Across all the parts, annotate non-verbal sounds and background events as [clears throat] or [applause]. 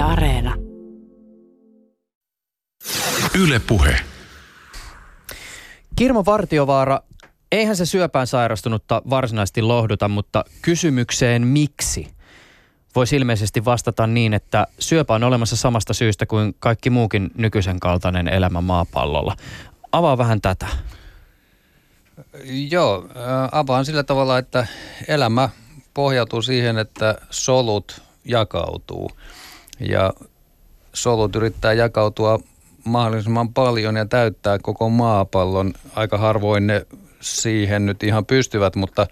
Yle Areena. Yle Puhe. Kirmo Vartiovaara, eihän se syöpään sairastunutta varsinaisesti lohduta, mutta kysymykseen miksi voisi ilmeisesti vastata niin, että syöpä on olemassa samasta syystä kuin kaikki muukin nykyisen kaltainen elämä maapallolla. Avaa vähän tätä. Joo, äh, avaan sillä tavalla, että elämä pohjautuu siihen, että solut jakautuu. Ja solut yrittää jakautua mahdollisimman paljon ja täyttää koko maapallon. Aika harvoin ne siihen nyt ihan pystyvät, mutta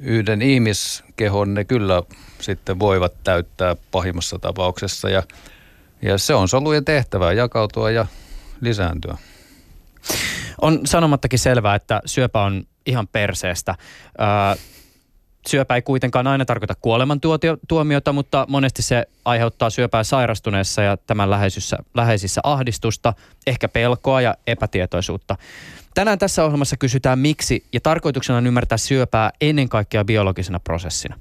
yhden ihmiskehon ne kyllä sitten voivat täyttää pahimmassa tapauksessa. Ja, ja se on solujen tehtävää, jakautua ja lisääntyä. On sanomattakin selvää, että syöpä on ihan perseestä. Öö, syöpä ei kuitenkaan aina tarkoita kuolemantuomiota, mutta monesti se aiheuttaa syöpää sairastuneessa ja tämän läheisissä, läheisissä ahdistusta, ehkä pelkoa ja epätietoisuutta. Tänään tässä ohjelmassa kysytään miksi ja tarkoituksena on ymmärtää syöpää ennen kaikkea biologisena prosessina.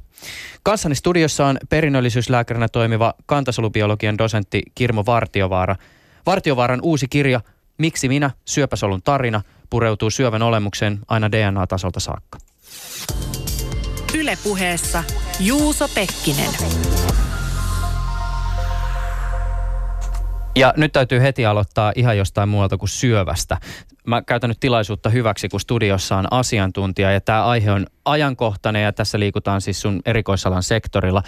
Kanssani studiossa on perinnöllisyyslääkärinä toimiva kantasolubiologian dosentti Kirmo Vartiovaara. Vartiovaaran uusi kirja Miksi minä? Syöpäsolun tarina pureutuu syövän olemukseen aina DNA-tasolta saakka. Ylepuheessa Juuso Pekkinen. Ja nyt täytyy heti aloittaa ihan jostain muualta kuin syövästä. Mä käytän nyt tilaisuutta hyväksi, kun studiossa on asiantuntija ja tämä aihe on ajankohtainen ja tässä liikutaan siis sun erikoisalan sektorilla.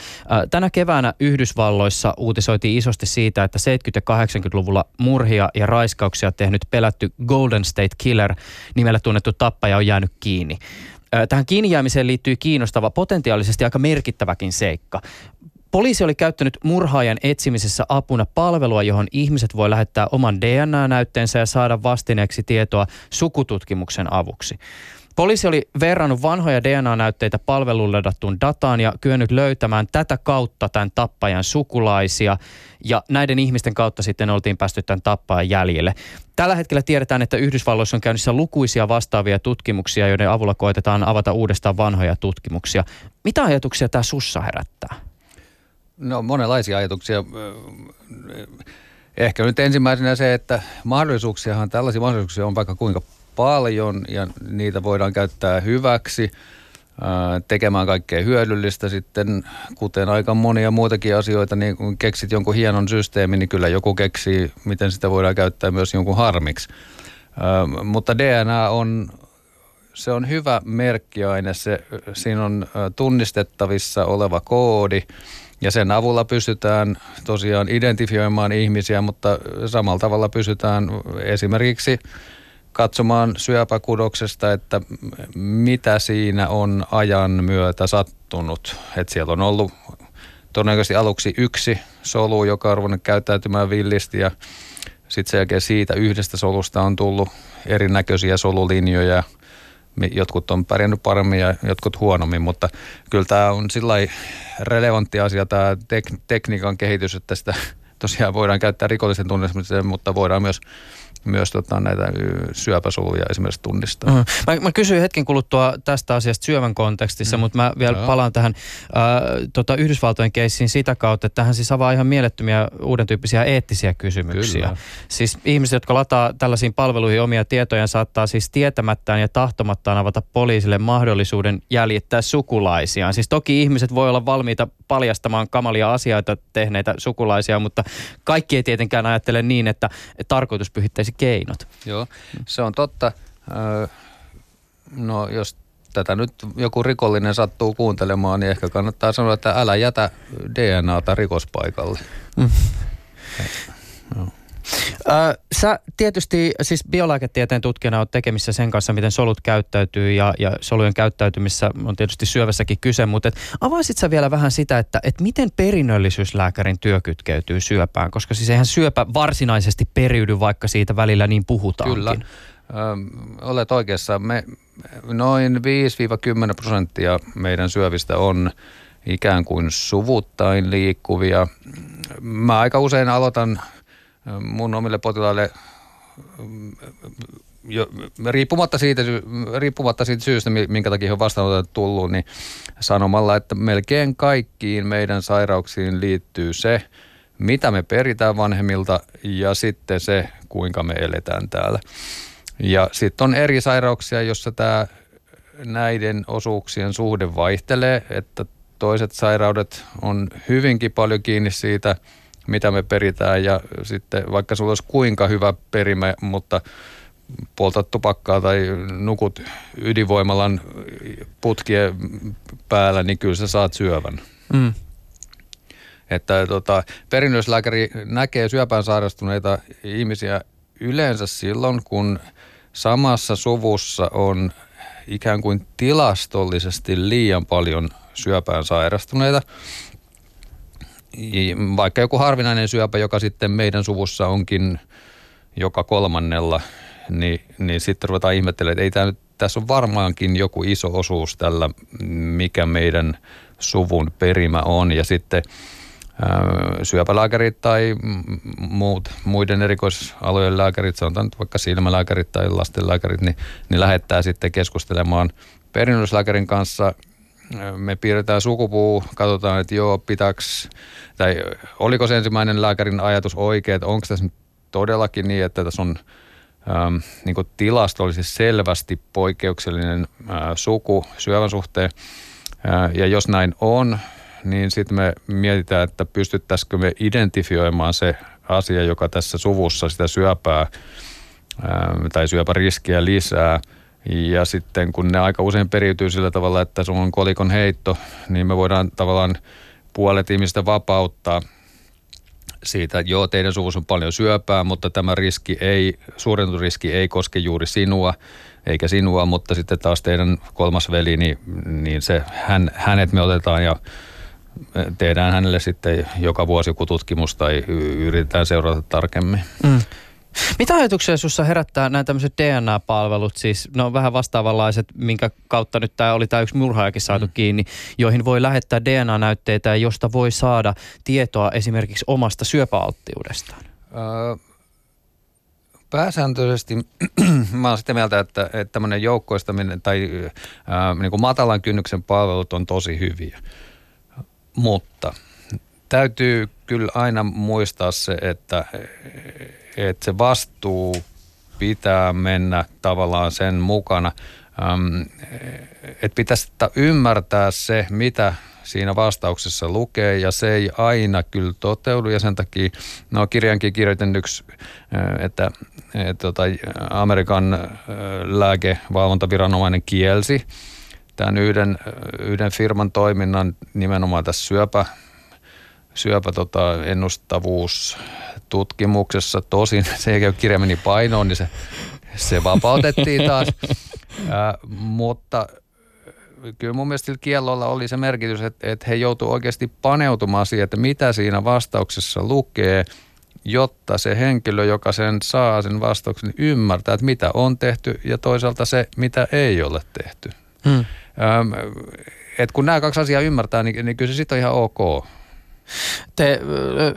Tänä keväänä Yhdysvalloissa uutisoitiin isosti siitä, että 70- ja 80-luvulla murhia ja raiskauksia tehnyt pelätty Golden State Killer nimellä tunnettu tappaja on jäänyt kiinni. Tähän kiinni jäämiseen liittyy kiinnostava, potentiaalisesti aika merkittäväkin seikka. Poliisi oli käyttänyt murhaajan etsimisessä apuna palvelua, johon ihmiset voi lähettää oman DNA-näytteensä ja saada vastineeksi tietoa sukututkimuksen avuksi. Poliisi oli verrannut vanhoja DNA-näytteitä palveluun ladattuun dataan ja kyennyt löytämään tätä kautta tämän tappajan sukulaisia ja näiden ihmisten kautta sitten oltiin päästy tämän tappajan jäljelle. Tällä hetkellä tiedetään, että Yhdysvalloissa on käynnissä lukuisia vastaavia tutkimuksia, joiden avulla koetetaan avata uudestaan vanhoja tutkimuksia. Mitä ajatuksia tämä sussa herättää? No monenlaisia ajatuksia. Ehkä nyt ensimmäisenä se, että mahdollisuuksiahan, tällaisia mahdollisuuksia on vaikka kuinka paljon ja niitä voidaan käyttää hyväksi tekemään kaikkea hyödyllistä sitten, kuten aika monia muitakin asioita, niin kun keksit jonkun hienon systeemin, niin kyllä joku keksii, miten sitä voidaan käyttää myös jonkun harmiksi. Mutta DNA on, se on hyvä merkkiaine, se, siinä on tunnistettavissa oleva koodi, ja sen avulla pystytään tosiaan identifioimaan ihmisiä, mutta samalla tavalla pystytään esimerkiksi katsomaan syöpäkudoksesta, että mitä siinä on ajan myötä sattunut. Että siellä on ollut todennäköisesti aluksi yksi solu, joka on ruvennut käyttäytymään villisti ja sitten sen jälkeen siitä yhdestä solusta on tullut erinäköisiä solulinjoja. Jotkut on pärjännyt paremmin ja jotkut huonommin, mutta kyllä tämä on sillä relevantti asia tämä tek- tekniikan kehitys, että sitä tosiaan voidaan käyttää rikollisen tunnistamiseen, mutta voidaan myös myös tota, näitä syöpäsoluja esimerkiksi tunnistaa. Mm. Mä, mä kysyin hetken kuluttua tästä asiasta syövän kontekstissa, mm. mutta mä vielä no. palaan tähän äh, tota Yhdysvaltojen keissiin sitä kautta, että tähän siis avaa ihan mielettömiä uuden tyyppisiä eettisiä kysymyksiä. Kyllä. Siis ihmiset, jotka lataa tällaisiin palveluihin omia tietojaan, saattaa siis tietämättään ja tahtomattaan avata poliisille mahdollisuuden jäljittää sukulaisiaan. Siis toki ihmiset voi olla valmiita paljastamaan kamalia asioita tehneitä sukulaisia, mutta kaikki ei tietenkään ajattele niin, että tarkoitus pyhittäisi keinot. Joo, se on totta. No jos tätä nyt joku rikollinen sattuu kuuntelemaan, niin ehkä kannattaa sanoa, että älä jätä DNAta rikospaikalle. Mm. Ö, sä tietysti siis biolääketieteen tutkijana olet tekemissä sen kanssa, miten solut käyttäytyy ja, ja solujen käyttäytymissä on tietysti syövässäkin kyse, mutta et avaisit sä vielä vähän sitä, että et miten perinnöllisyyslääkärin työ kytkeytyy syöpään, koska siis eihän syöpä varsinaisesti periydy, vaikka siitä välillä niin puhutaankin. Kyllä. Ö, olet oikeassa. Me noin 5-10 prosenttia meidän syövistä on ikään kuin suvuttain liikkuvia. Mä aika usein aloitan mun omille potilaille jo, riippumatta, siitä, riippumatta siitä syystä, minkä takia on vastaanotolle tullut, niin sanomalla, että melkein kaikkiin meidän sairauksiin liittyy se, mitä me peritään vanhemmilta ja sitten se, kuinka me eletään täällä. Ja sitten on eri sairauksia, jossa tämä näiden osuuksien suhde vaihtelee, että toiset sairaudet on hyvinkin paljon kiinni siitä, mitä me peritään ja sitten vaikka sulla olisi kuinka hyvä perimä, mutta poltat tupakkaa tai nukut ydinvoimalan putkien päällä, niin kyllä sä saat syövän. Mm. Että tota, perinnöslääkäri näkee syöpään sairastuneita ihmisiä yleensä silloin, kun samassa suvussa on ikään kuin tilastollisesti liian paljon syöpään sairastuneita. Vaikka joku harvinainen syöpä, joka sitten meidän suvussa onkin joka kolmannella, niin, niin sitten ruvetaan ihmettelemään, että ei tämä nyt, tässä on varmaankin joku iso osuus tällä, mikä meidän suvun perimä on. Ja sitten syöpälääkärit tai muut, muiden erikoisalojen lääkärit, sanotaan nyt vaikka silmälääkärit tai lastenlääkärit, niin, niin lähettää sitten keskustelemaan perinnöllislääkärin kanssa. Me piirretään sukupuu, katsotaan, että joo, pitääks, tai oliko se ensimmäinen lääkärin ajatus oikein, että onko tässä todellakin niin, että tässä on ähm, niin tilastollisesti selvästi poikkeuksellinen äh, suku syövän suhteen. Äh, ja jos näin on, niin sitten me mietitään, että pystyttäisikö me identifioimaan se asia, joka tässä suvussa sitä syöpää ää, tai syöpäriskiä lisää. Ja sitten kun ne aika usein periytyy sillä tavalla, että se on kolikon heitto, niin me voidaan tavallaan puolet ihmistä vapauttaa siitä, että joo, teidän suvussa on paljon syöpää, mutta tämä riski ei, suurentusriski ei koske juuri sinua, eikä sinua, mutta sitten taas teidän kolmas veli, niin, niin se, hän, hänet me otetaan ja tehdään hänelle sitten joka vuosi joku tutkimus tai yritetään seurata tarkemmin. Mm. Mitä ajatuksia sinussa herättää nämä tämmöiset DNA-palvelut, siis ne on vähän vastaavanlaiset, minkä kautta nyt tämä oli tämä yksi murhaajakin saatu mm. kiinni, joihin voi lähettää DNA-näytteitä ja josta voi saada tietoa esimerkiksi omasta syöpäalttiudestaan? Öö, pääsääntöisesti [clears throat] mä olen sitä mieltä, että, että tämmöinen joukkoistaminen tai ää, niin kuin matalan kynnyksen palvelut on tosi hyviä. Mutta täytyy kyllä aina muistaa se, että, että se vastuu pitää mennä tavallaan sen mukana. Että pitäisi ymmärtää se, mitä siinä vastauksessa lukee ja se ei aina kyllä toteudu ja sen takia, no kirjankin kirjoitin yksi, että, että tota, Amerikan lääkevalvontaviranomainen kielsi tämän yhden, yhden firman toiminnan nimenomaan tässä syöpä, syöpä tota, ennustavuustutkimuksessa. Tosin [laughs] se ei kirja meni painoon, niin se, se vapautettiin taas. [laughs] Ää, mutta kyllä mun mielestä sillä kiellolla oli se merkitys, että, että he joutuivat oikeasti paneutumaan siihen, että mitä siinä vastauksessa lukee, jotta se henkilö, joka sen saa sen vastauksen, ymmärtää, että mitä on tehty ja toisaalta se, mitä ei ole tehty. Hmm. Ähm, et kun nämä kaksi asiaa ymmärtää, niin, niin kyllä se sitten on ihan ok. Te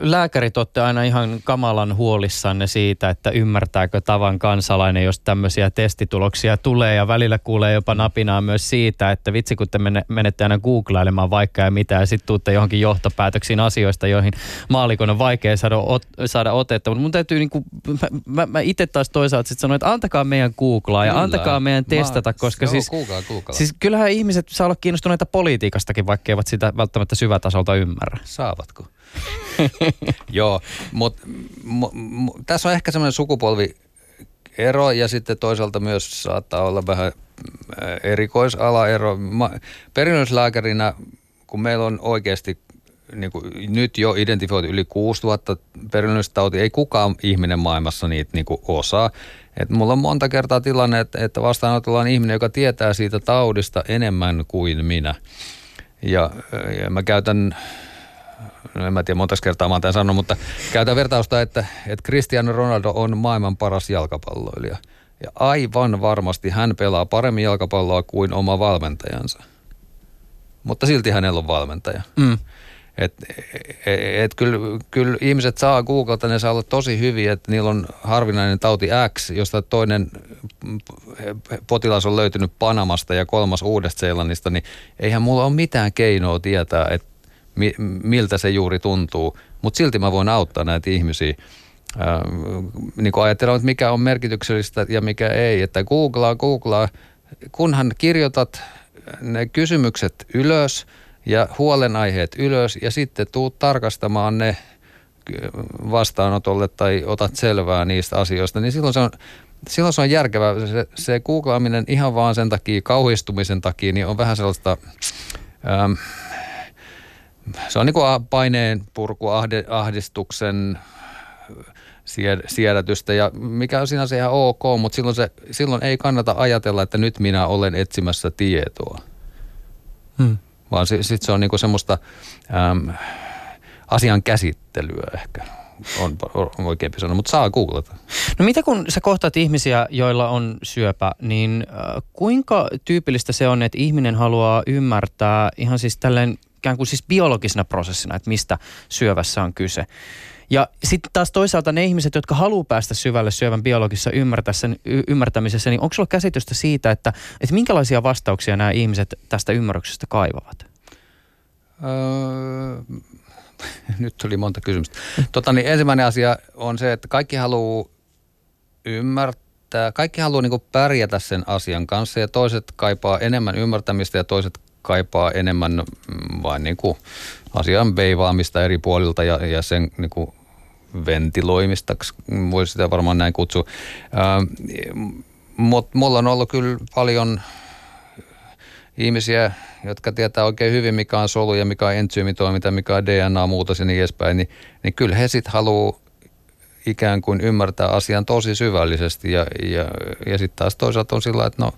lääkärit olette aina ihan kamalan huolissanne siitä, että ymmärtääkö tavan kansalainen, jos tämmöisiä testituloksia tulee ja välillä kuulee jopa napinaa myös siitä, että vitsi kun te menette aina googlailemaan vaikka ja mitä ja sitten tuutte johonkin johtopäätöksiin asioista, joihin maalikon on vaikea saada, ot, saada otetta. Mutta mun täytyy niinku, mä, mä, mä itse taas toisaalta sitten sanoa, että antakaa meidän googlaa ja Kyllä. antakaa meidän testata, koska joo, siis, googlaa, googlaa. siis kyllähän ihmiset saa olla kiinnostuneita politiikastakin, vaikka eivät sitä välttämättä syvätasolta ymmärrä. Saa saavatko? [laughs] Joo, mutta tässä on ehkä semmoinen sukupolviero ja sitten toisaalta myös saattaa olla vähän äh, erikoisalaero. perinnöllislääkärinä, kun meillä on oikeasti niin kuin nyt jo identifioitu yli 6000 perinnöllistä ei kukaan ihminen maailmassa niitä niin kuin osaa. Et mulla on monta kertaa tilanne, että, että vastaanotolla on ihminen, joka tietää siitä taudista enemmän kuin minä. Ja, ja mä käytän no en mä tiedä monta kertaa mä oon tämän sanonut, mutta käytän vertausta, että, että Cristiano Ronaldo on maailman paras jalkapalloilija. Ja aivan varmasti hän pelaa paremmin jalkapalloa kuin oma valmentajansa. Mutta silti hänellä on valmentaja. Mm. Et, et, et kyllä, kyllä ihmiset saa Googlelta, ne saa olla tosi hyviä, että niillä on harvinainen tauti X, josta toinen potilas on löytynyt Panamasta ja kolmas Uudesta-Seelannista, niin eihän mulla ole mitään keinoa tietää, että mi, miltä se juuri tuntuu. Mutta silti mä voin auttaa näitä ihmisiä ää, niin kuin ajatellaan, että mikä on merkityksellistä ja mikä ei. Että googlaa, googlaa, kunhan kirjoitat ne kysymykset ylös ja huolenaiheet ylös ja sitten tuut tarkastamaan ne vastaanotolle tai otat selvää niistä asioista, niin silloin se on, silloin se on järkevää. Se, se googlaaminen ihan vaan sen takia, kauhistumisen takia, niin on vähän sellaista... Ähm, se on niin kuin paineen purku, ahdistuksen siedätystä ja mikä on sinänsä ihan ok, mutta silloin, se, silloin ei kannata ajatella, että nyt minä olen etsimässä tietoa. Hmm. Vaan sitten se on niinku semmoista äm, asian käsittelyä ehkä on, on oikeampi sanoa, mutta saa googlata. No mitä kun sä kohtaat ihmisiä, joilla on syöpä, niin äh, kuinka tyypillistä se on, että ihminen haluaa ymmärtää ihan siis tälleen ikään kuin siis biologisena prosessina, että mistä syövässä on kyse. Ja sitten taas toisaalta ne ihmiset, jotka haluaa päästä syvälle syövän biologisessa ymmärtämisessä, niin onko sulla käsitystä siitä, että, että minkälaisia vastauksia nämä ihmiset tästä ymmärryksestä kaivavat? Öö, [laughs] nyt tuli monta kysymystä. Tota, niin ensimmäinen asia on se, että kaikki haluaa ymmärtää, kaikki haluaa niin pärjätä sen asian kanssa ja toiset kaipaa enemmän ymmärtämistä ja toiset kaipaa enemmän mm, vain niin kuin asian veivaamista eri puolilta ja, ja sen niin kuin ventiloimista, voisi sitä varmaan näin kutsua. Mutta mulla on ollut kyllä paljon ihmisiä, jotka tietää oikein hyvin, mikä on solu ja mikä on entsyymitoiminta, mikä on DNA muuta ja niin edespäin, niin, niin kyllä he sitten haluaa ikään kuin ymmärtää asian tosi syvällisesti ja, ja, ja sitten taas toisaalta on sillä että no,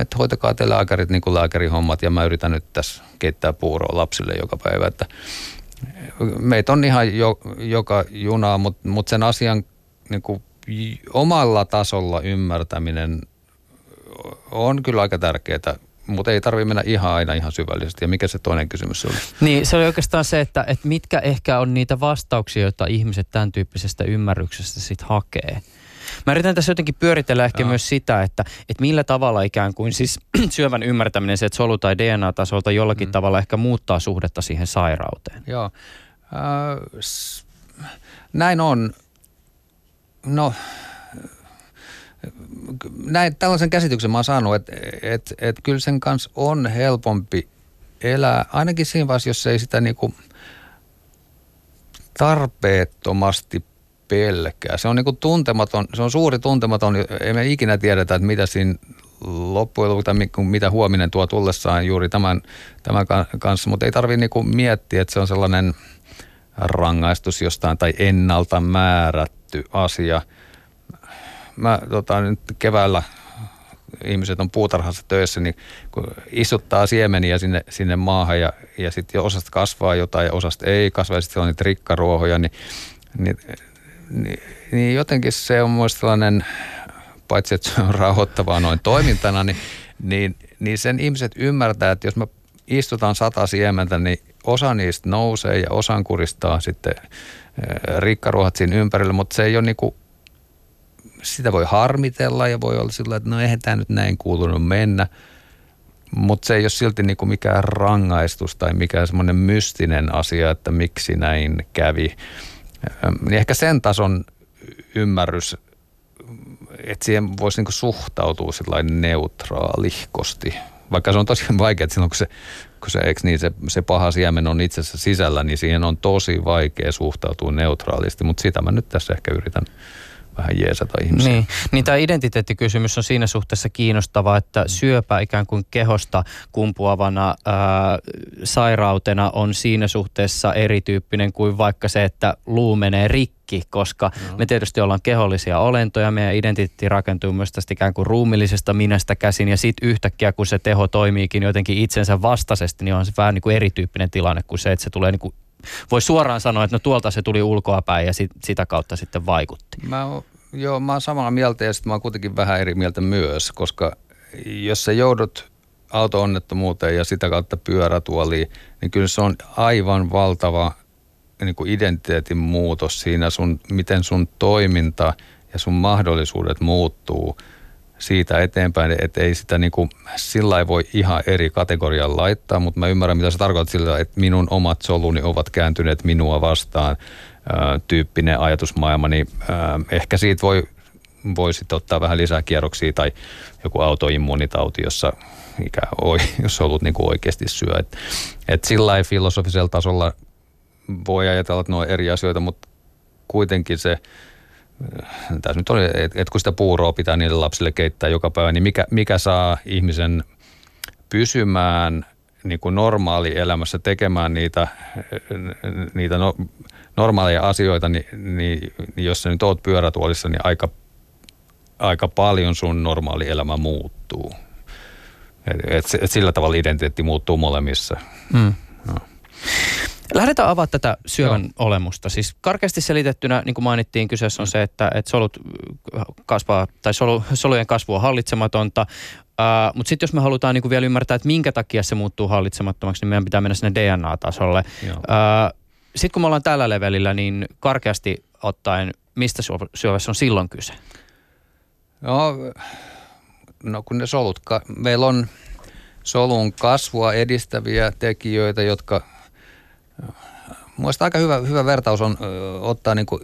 että hoitakaa te lääkärit niin kuin lääkärihommat ja mä yritän nyt tässä keittää puuroa lapsille joka päivä, että meitä on ihan jo, joka junaa, mutta mut sen asian niin kuin omalla tasolla ymmärtäminen on kyllä aika tärkeää mutta ei tarvitse mennä ihan aina ihan syvällisesti. Ja mikä se toinen kysymys oli? Niin, se oli oikeastaan se, että, että mitkä ehkä on niitä vastauksia, joita ihmiset tämän tyyppisestä ymmärryksestä sitten hakee. Mä yritän tässä jotenkin pyöritellä ehkä Joo. myös sitä, että, että millä tavalla ikään kuin siis [clears throat] syövän ymmärtäminen, se, että solu- tai DNA-tasolta jollakin mm. tavalla ehkä muuttaa suhdetta siihen sairauteen. Joo. Äh, s- näin on. No, näin, tällaisen käsityksen mä oon saanut, että et, et kyllä sen kanssa on helpompi elää, ainakin siinä vaiheessa, jos ei sitä niinku tarpeettomasti pelkää. Se on niinku tuntematon, se on suuri tuntematon, ei me ikinä tiedetä, että mitä siinä loppujen lopuksi, mitä huominen tuo tullessaan juuri tämän, tämän kanssa, mutta ei tarvitse niinku miettiä, että se on sellainen rangaistus jostain tai ennalta määrätty asia – mä tota, nyt keväällä ihmiset on puutarhassa töissä, niin kun istuttaa siemeniä sinne, sinne maahan ja, ja sitten osasta kasvaa jotain ja osasta ei kasva ja sitten on niitä rikkaruohoja, niin, niin, niin, niin jotenkin se on muista sellainen, paitsi että se on rauhoittavaa noin toimintana, niin, niin, niin sen ihmiset ymmärtää, että jos me istutaan sata siementä, niin osa niistä nousee ja osan kuristaa sitten rikkaruohat siinä ympärillä, mutta se ei ole niin kuin sitä voi harmitella ja voi olla sillä että no eihän tämä nyt näin kuulunut mennä. Mutta se ei ole silti niinku mikään rangaistus tai mikään semmoinen mystinen asia, että miksi näin kävi. Niin ehkä sen tason ymmärrys, että siihen voisi niinku suhtautua neutraalihkosti. Vaikka se on tosiaan [laughs] vaikea, silloin kun se, kun se, eikö niin, se, se paha siemen on itsessä sisällä, niin siihen on tosi vaikea suhtautua neutraalisti. Mutta sitä mä nyt tässä ehkä yritän vähän jeesata ihmisiä. Niin, niin tämä identiteettikysymys on siinä suhteessa kiinnostava, että syöpä ikään kuin kehosta kumpuavana ää, sairautena on siinä suhteessa erityyppinen kuin vaikka se, että luu menee rikki, koska no. me tietysti ollaan kehollisia olentoja, meidän identiteetti rakentuu myös tästä ikään kuin ruumillisesta minästä käsin ja sitten yhtäkkiä kun se teho toimiikin jotenkin itsensä vastaisesti, niin on se vähän niin kuin erityyppinen tilanne kuin se, että se tulee niin kuin voi suoraan sanoa, että no tuolta se tuli ulkoa päin ja sit, sitä kautta sitten vaikutti. Mä joo, mä oon samaa mieltä ja sitten mä oon kuitenkin vähän eri mieltä myös, koska jos sä joudut auto-onnettomuuteen ja sitä kautta pyörätuoliin, niin kyllä se on aivan valtava niin kuin identiteetin muutos siinä, sun, miten sun toiminta ja sun mahdollisuudet muuttuu siitä eteenpäin, että ei sitä niin kuin, sillä voi ihan eri kategoriaan laittaa, mutta mä ymmärrän, mitä se tarkoittaa sillä, että minun omat soluni ovat kääntyneet minua vastaan tyyppinen ajatusmaailma, niin ehkä siitä voi, voi sitten ottaa vähän lisää kierroksia tai joku autoimmuunitauti, jossa mikä oi, [laughs] jos ollut niin kuin oikeasti syö. Et, et sillä filosofisella tasolla voi ajatella, että ne on eri asioita, mutta kuitenkin se, tässä nyt oli, että et kun sitä puuroa pitää niille lapsille keittää joka päivä, niin mikä, mikä saa ihmisen pysymään niin kuin normaali elämässä tekemään niitä, niitä no, normaaleja asioita, niin, niin, niin jos sä nyt oot pyörätuolissa, niin aika, aika paljon sun normaali elämä muuttuu. Et, et, et sillä tavalla identiteetti muuttuu molemmissa. Mm. No. Lähdetään avaamaan tätä syövän no. olemusta. Siis karkeasti selitettynä, niin kuin mainittiin, kyseessä on se, että, että solut kasvaa, tai solu, solujen kasvu on hallitsematonta. Uh, mutta sitten jos me halutaan niin kuin vielä ymmärtää, että minkä takia se muuttuu hallitsemattomaksi, niin meidän pitää mennä sinne DNA-tasolle. Uh, sitten kun me ollaan tällä levelillä, niin karkeasti ottaen, mistä syövässä on silloin kyse? No, no kun ne solut, meillä on solun kasvua edistäviä tekijöitä, jotka Mielestäni aika hyvä, hyvä vertaus on ö, ottaa niin kuin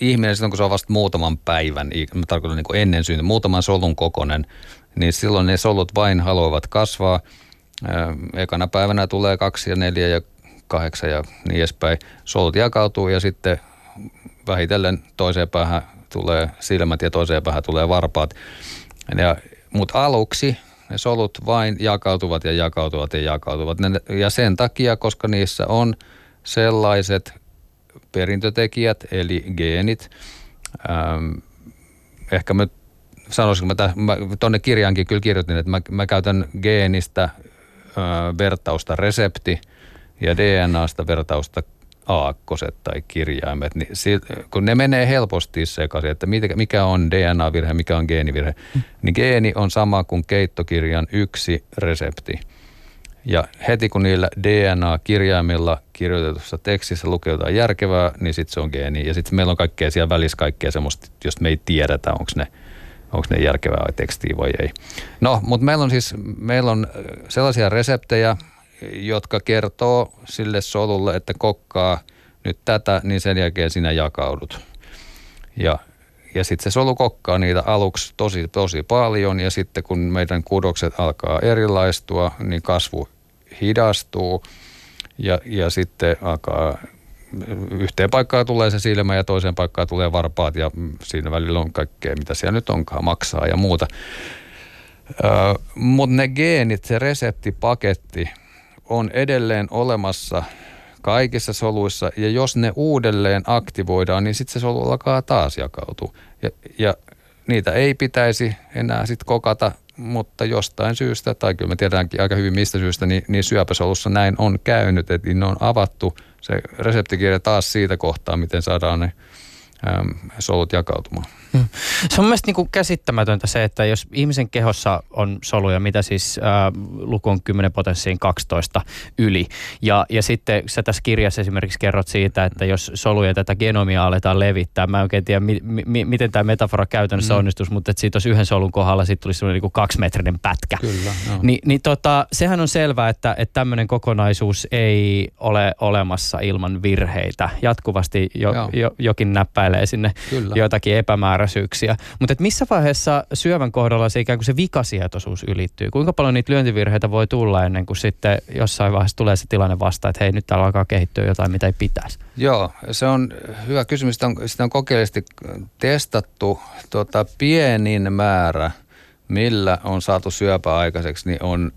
ihminen silloin, kun se on vasta muutaman päivän, tarkoitan niin kuin ennen syntyä, muutaman solun kokonen, niin silloin ne solut vain haluavat kasvaa. Ö, ekana päivänä tulee kaksi ja neljä ja kahdeksan ja niin edespäin. Solut jakautuu ja sitten vähitellen toiseen päähän tulee silmät ja toiseen päähän tulee varpaat. Ja, mutta aluksi ne solut vain jakautuvat ja jakautuvat ja jakautuvat. Ja sen takia, koska niissä on sellaiset perintötekijät, eli geenit, ähm, ehkä mä sanoisin, että mä, tuonne kirjaankin kyllä kirjoitin, että mä, mä käytän geenistä äh, vertausta resepti ja DNAsta vertausta aakkoset tai kirjaimet, niin kun ne menee helposti sekaisin, että mikä on DNA-virhe, mikä on geenivirhe, niin geeni on sama kuin keittokirjan yksi resepti. Ja heti kun niillä DNA-kirjaimilla kirjoitetussa tekstissä lukeutaan järkevää, niin sitten se on geeni. Ja sitten meillä on kaikkea siellä välissä, kaikkea semmoista, jos me ei tiedetä, onko ne, onko ne järkevää tekstiä vai ei. No, mutta meillä on siis meillä on sellaisia reseptejä, jotka kertoo sille solulle, että kokkaa nyt tätä, niin sen jälkeen sinä jakaudut. Ja, ja sitten se solu kokkaa niitä aluksi tosi, tosi paljon ja sitten kun meidän kudokset alkaa erilaistua, niin kasvu hidastuu ja, ja sitten alkaa yhteen paikkaan tulee se silmä ja toiseen paikkaan tulee varpaat ja siinä välillä on kaikkea, mitä siellä nyt onkaan, maksaa ja muuta. Mutta ne geenit, se reseptipaketti, on edelleen olemassa kaikissa soluissa ja jos ne uudelleen aktivoidaan, niin sitten se solu alkaa taas jakautua. Ja, ja niitä ei pitäisi enää sitten kokata, mutta jostain syystä, tai kyllä me tiedäänkin aika hyvin mistä syystä, niin, niin syöpäsolussa näin on käynyt, että ne on avattu se reseptikirja taas siitä kohtaa, miten saadaan ne solut jakautumaan. Hmm. Se on mielestäni niin käsittämätöntä se, että jos ihmisen kehossa on soluja, mitä siis ää, luku on 10 potenssiin 12 yli. Ja, ja sitten sä tässä kirjassa esimerkiksi kerrot siitä, että jos soluja tätä genomia aletaan levittää, mä en oikein tiedä, mi, mi, miten tämä metafora käytännössä hmm. onnistuisi, mutta että siitä olisi yhden solun kohdalla sitten tulisi sellainen niin kaksimetrinen pätkä. Kyllä, no. Ni, niin tota, sehän on selvää, että, että tämmöinen kokonaisuus ei ole olemassa ilman virheitä. Jatkuvasti jo, jo, jokin näppäilee sinne Kyllä. jotakin epämääräisyyksiä. Mutta missä vaiheessa syövän kohdalla se ikään kuin se vikasietoisuus ylittyy? Kuinka paljon niitä lyöntivirheitä voi tulla ennen kuin sitten jossain vaiheessa tulee se tilanne vasta, että hei nyt täällä alkaa kehittyä jotain, mitä ei pitäisi? Joo, se on hyvä kysymys. Sitä on, sitä on kokeellisesti testattu tuota, pienin määrä, millä on saatu syöpä aikaiseksi, niin on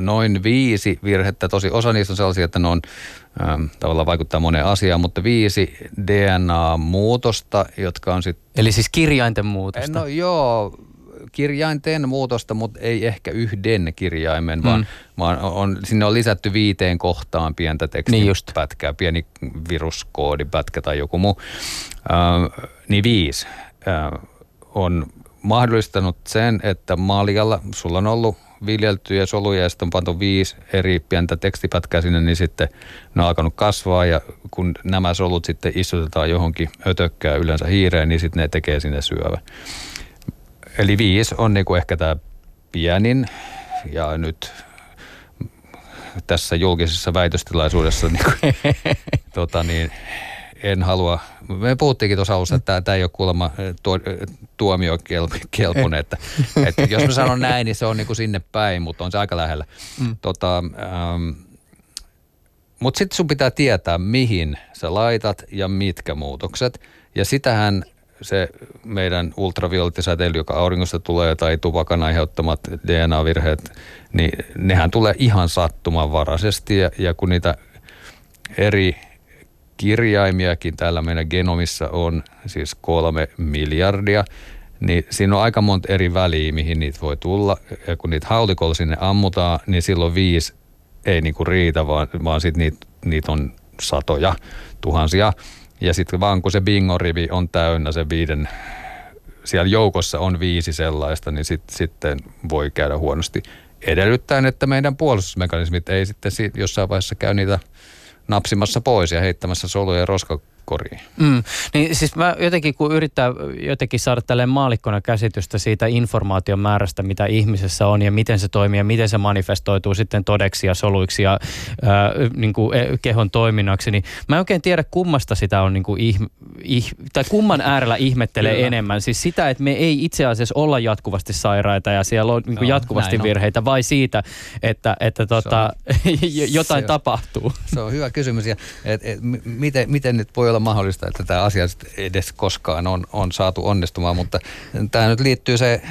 noin viisi virhettä. Tosi osa niistä on sellaisia, että ne on tavallaan vaikuttaa moneen asiaan, mutta viisi DNA-muutosta, jotka on sitten... Eli siis kirjainten muutosta? No joo, kirjainten muutosta, mutta ei ehkä yhden kirjaimen, mm. vaan, vaan on, sinne on lisätty viiteen kohtaan pientä tekstipätkää, niin pieni viruskoodipätkä tai joku muu. Äh, niin viisi äh, on mahdollistanut sen, että maalijalla sulla on ollut viljeltyjä soluja ja sitten on pantu viisi eri pientä tekstipätkää sinne, niin sitten ne on alkanut kasvaa ja kun nämä solut sitten istutetaan johonkin ötökkään, yleensä hiireen, niin sitten ne tekee sinne syövä. eli viisi on niinku ehkä tämä pienin ja nyt tässä julkisessa väitöstilaisuudessa niin, kuin, [laughs] tota niin, en halua, me puhuttiinkin tuossa alussa, että tämä ei ole kuulemma tuo, tuomiokelpoinen, [laughs] että, että jos mä sanon näin, niin se on niin kuin sinne päin, mutta on se aika lähellä. Mm. Tota, ähm, mutta sitten sun pitää tietää, mihin sä laitat ja mitkä muutokset. Ja sitähän se meidän ultraviolettisäteily, joka auringosta tulee, tai tupakan aiheuttamat DNA-virheet, niin nehän tulee ihan sattumanvaraisesti. Ja, ja kun niitä eri kirjaimiakin täällä meidän genomissa on, siis kolme miljardia, niin siinä on aika monta eri väliä, mihin niitä voi tulla. Ja kun niitä haulikolla sinne ammutaan, niin silloin viisi ei niinku riitä, vaan, vaan sitten niitä niit on satoja, tuhansia. Ja sitten vaan kun se bingorivi on täynnä se viiden, siellä joukossa on viisi sellaista, niin sit, sitten voi käydä huonosti. Edellyttäen, että meidän puolustusmekanismit ei sitten jossain vaiheessa käy niitä napsimassa pois ja heittämässä soluja roska, koriin. Mm. Niin siis mä jotenkin kun yrittää jotenkin saada tälleen maalikkona käsitystä siitä informaation määrästä, mitä ihmisessä on ja miten se toimii ja miten se manifestoituu sitten todeksi ja soluiksi ja ää, niin kuin e, kehon toiminnaksi, niin mä en oikein tiedä kummasta sitä on niin kuin ih, ih, tai kumman äärellä ihmettelee Kyllä. enemmän. Siis sitä, että me ei itse asiassa olla jatkuvasti sairaita ja siellä on niin kuin no, jatkuvasti virheitä vai siitä, että, että tota, [laughs] jotain se tapahtuu. Se on hyvä kysymys ja et, et, miten, miten nyt voi olla mahdollista, että tämä asia edes koskaan on, on saatu onnistumaan, mutta tämä nyt liittyy se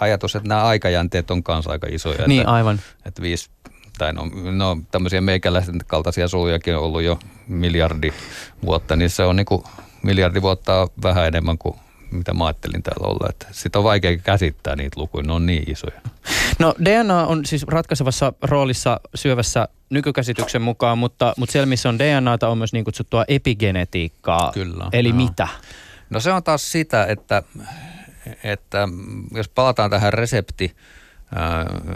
ajatus, että nämä aikajänteet on kanssa aika isoja. Niin, että, aivan. Että viisi, tai no, no tämmöisiä meikäläisten kaltaisia solujakin on ollut jo miljardi vuotta, niin se on niin kuin miljardi vuotta vähän enemmän kuin mitä mä ajattelin täällä olla. Että sit on vaikea käsittää niitä lukuja, ne on niin isoja. No DNA on siis ratkaisevassa roolissa syövässä nykykäsityksen mukaan, mutta, mutta siellä missä on DNAta on myös niin kutsuttua epigenetiikkaa. Kyllä. Eli no. mitä? No se on taas sitä, että, että jos palataan tähän resepti-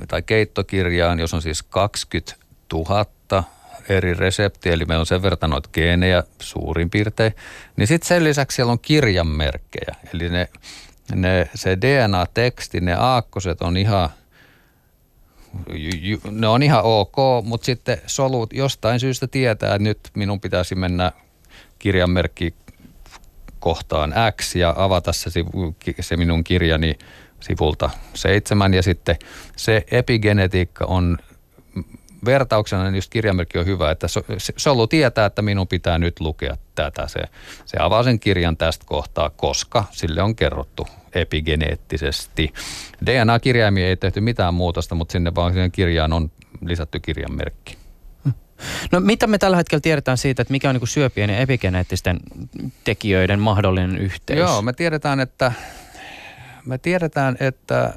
tai keittokirjaan, jos on siis 20 000 eri reseptiä, eli meillä on sen verran noita geenejä suurin piirtein, niin sitten sen lisäksi siellä on kirjanmerkkejä, eli ne, ne, se DNA-teksti, ne aakkoset on ihan – ne on ihan ok, mutta sitten solut jostain syystä tietää, että nyt minun pitäisi mennä kirjanmerkki kohtaan X ja avata se, se minun kirjani sivulta seitsemän. Ja sitten se epigenetiikka on vertauksena niin just kirjanmerkki on hyvä, että solu tietää, että minun pitää nyt lukea tätä. Se, se avaa sen kirjan tästä kohtaa, koska sille on kerrottu epigeneettisesti. DNA-kirjaimia ei tehty mitään muutosta, mutta sinne vaan siihen kirjaan on lisätty kirjanmerkki. No mitä me tällä hetkellä tiedetään siitä, että mikä on niin syöpien ja epigeneettisten tekijöiden mahdollinen yhteys? Joo, me tiedetään, että, me tiedetään, että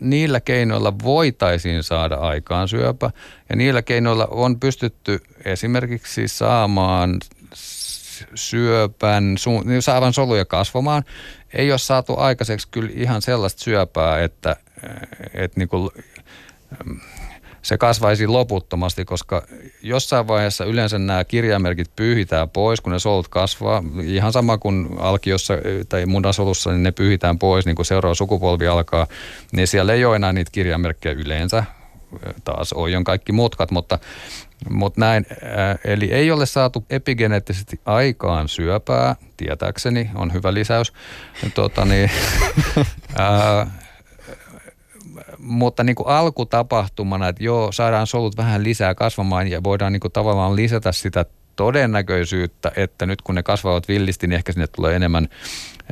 niillä keinoilla voitaisiin saada aikaan syöpä ja niillä keinoilla on pystytty esimerkiksi saamaan syöpän, su, saavan soluja kasvamaan. Ei ole saatu aikaiseksi kyllä ihan sellaista syöpää, että, että niin kuin, se kasvaisi loputtomasti, koska jossain vaiheessa yleensä nämä kirjaimerkit pyyhitään pois, kun ne solut kasvaa. Ihan sama kuin alkiossa tai munasolussa, niin ne pyyhitään pois, niin kuin seuraava sukupolvi alkaa. Niin siellä ei ole enää niitä kirjaimerkkejä yleensä. Taas on kaikki mutkat, mutta, mutta näin. Eli ei ole saatu epigeneettisesti aikaan syöpää, tietääkseni, on hyvä lisäys. Tuota, niin, [laughs] mutta niin kuin alkutapahtumana, että joo, saadaan solut vähän lisää kasvamaan ja voidaan niin kuin tavallaan lisätä sitä todennäköisyyttä, että nyt kun ne kasvavat villisti, niin ehkä sinne tulee enemmän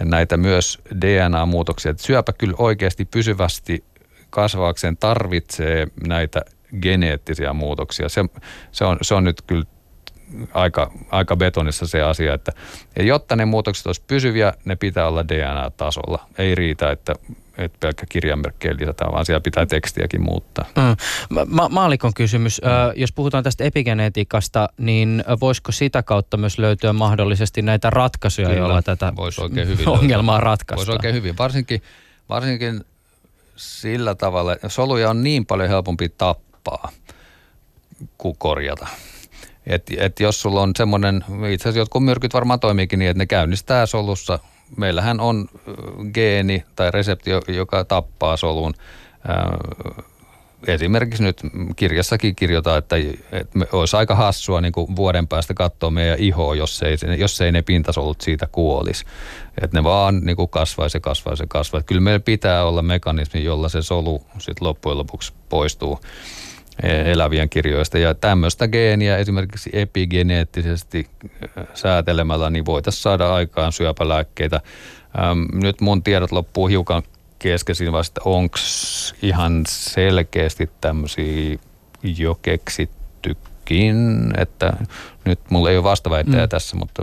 näitä myös DNA-muutoksia. Että syöpä kyllä oikeasti pysyvästi kasvaakseen tarvitsee näitä geneettisiä muutoksia. Se, se, on, se on nyt kyllä aika, aika betonissa se asia, että ja jotta ne muutokset olisi pysyviä, ne pitää olla DNA-tasolla. Ei riitä, että että pelkkä kirjanmerkkejä lisätään, vaan siellä pitää tekstiäkin muuttaa. Mm. Ma- maalikon kysymys. Mm. Ö, jos puhutaan tästä epigenetiikasta, niin voisiko sitä kautta myös löytyä mahdollisesti näitä ratkaisuja, Kyllä, joilla tätä voisi oikein hyvin [laughs] ongelmaa ratkaista? Voisi oikein hyvin. Varsinkin, varsinkin sillä tavalla, että soluja on niin paljon helpompi tappaa kuin korjata. Et, et jos sulla on semmoinen, itse asiassa jotkut myrkyt varmaan toimiikin niin, että ne käynnistää solussa meillähän on geeni tai resepti, joka tappaa solun. Esimerkiksi nyt kirjassakin kirjoitetaan, että, että olisi aika hassua niin kuin vuoden päästä katsoa meidän ihoa, jos ei, jos ei ne pintasolut siitä kuolisi. Että ne vaan niin kuin kasvaisi ja kasvaisi ja kasvaisi. Kyllä meillä pitää olla mekanismi, jolla se solu sitten loppujen lopuksi poistuu elävien kirjoista. Ja tämmöistä geeniä esimerkiksi epigeneettisesti säätelemällä, niin voitaisiin saada aikaan syöpälääkkeitä. Nyt mun tiedot loppuu hiukan keskesin vasta, onko ihan selkeästi tämmöisiä jo keksittykin, että nyt mulla ei ole vastaväittäjä mm. tässä, mutta,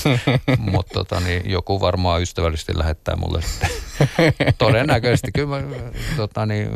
[laughs] mutta tota, niin joku varmaan ystävällisesti lähettää mulle sitten. [laughs] Todennäköisesti kyllä mä, tota, niin,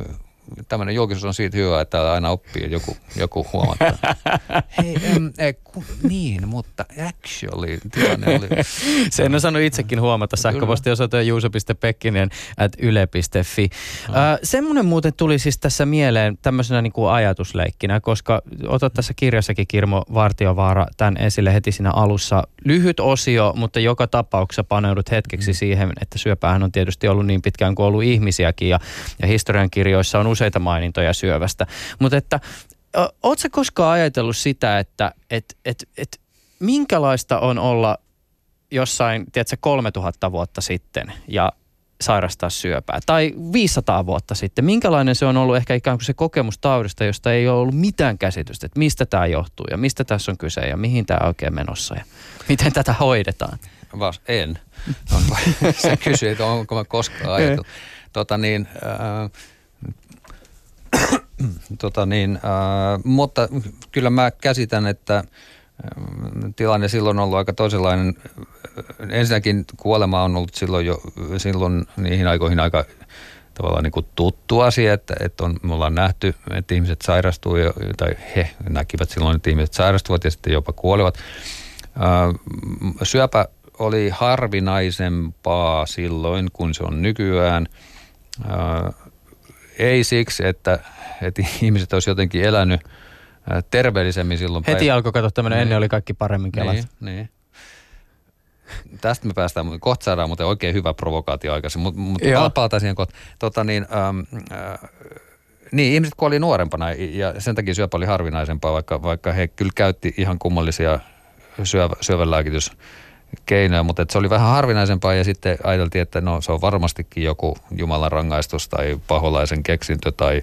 tämmöinen julkisuus on siitä hyvä, että aina oppii joku, joku huomattaa. [laughs] Hei, em, e, ku, niin, mutta actually tilanne oli... [laughs] Sen on saanut itsekin huomata sähköpostiosoite juuso.pekkinen at yle.fi. No. Äh, semmoinen muuten tuli siis tässä mieleen tämmöisenä niin kuin ajatusleikkinä, koska otat tässä kirjassakin Kirmo Vartiovaara tämän esille heti siinä alussa. Lyhyt osio, mutta joka tapauksessa paneudut hetkeksi mm. siihen, että syöpähän on tietysti ollut niin pitkään kuin ollut ihmisiäkin ja, ja historiankirjoissa on useita mainintoja syövästä. Mutta että ootko koskaan ajatellut sitä, että et, et, et, minkälaista on olla jossain, tiedätkö, 3000 vuotta sitten ja sairastaa syöpää. Tai 500 vuotta sitten. Minkälainen se on ollut ehkä ikään kuin se kokemus taudista, josta ei ole ollut mitään käsitystä, että mistä tämä johtuu ja mistä tässä on kyse ja mihin tämä oikein menossa ja miten tätä hoidetaan? Vas, en. [laughs] se kysyy, että onko mä koskaan ajatellut. [laughs] Tota niin, äh, [coughs] tota niin, äh, mutta kyllä mä käsitän, että äh, tilanne silloin on ollut aika toisenlainen. Ensinnäkin kuolema on ollut silloin jo silloin niihin aikoihin aika tavallaan niin kuin tuttu asia, että, että on, me ollaan nähty, että ihmiset sairastuu, tai he näkivät silloin, että ihmiset sairastuvat ja sitten jopa kuolevat. Äh, syöpä oli harvinaisempaa silloin, kun se on nykyään. Äh, ei siksi, että että ihmiset olisi jotenkin elänyt terveellisemmin silloin. Heti päivä. alkoi katsoa tämmöinen, niin. ennen oli kaikki paremmin kelat. Niin, niin. Tästä me päästään, kohta saadaan muuten oikein hyvä provokaatio aikaisin, mutta mut palataan siihen kohta. Tota niin, ähm, äh, niin, ihmiset kuoli nuorempana ja sen takia syöpä oli harvinaisempaa, vaikka, vaikka he kyllä käytti ihan kummallisia syövä, syövänlääkitys keinoja, mutta se oli vähän harvinaisempaa ja sitten ajateltiin, että no se on varmastikin joku Jumalan rangaistus tai paholaisen keksintö tai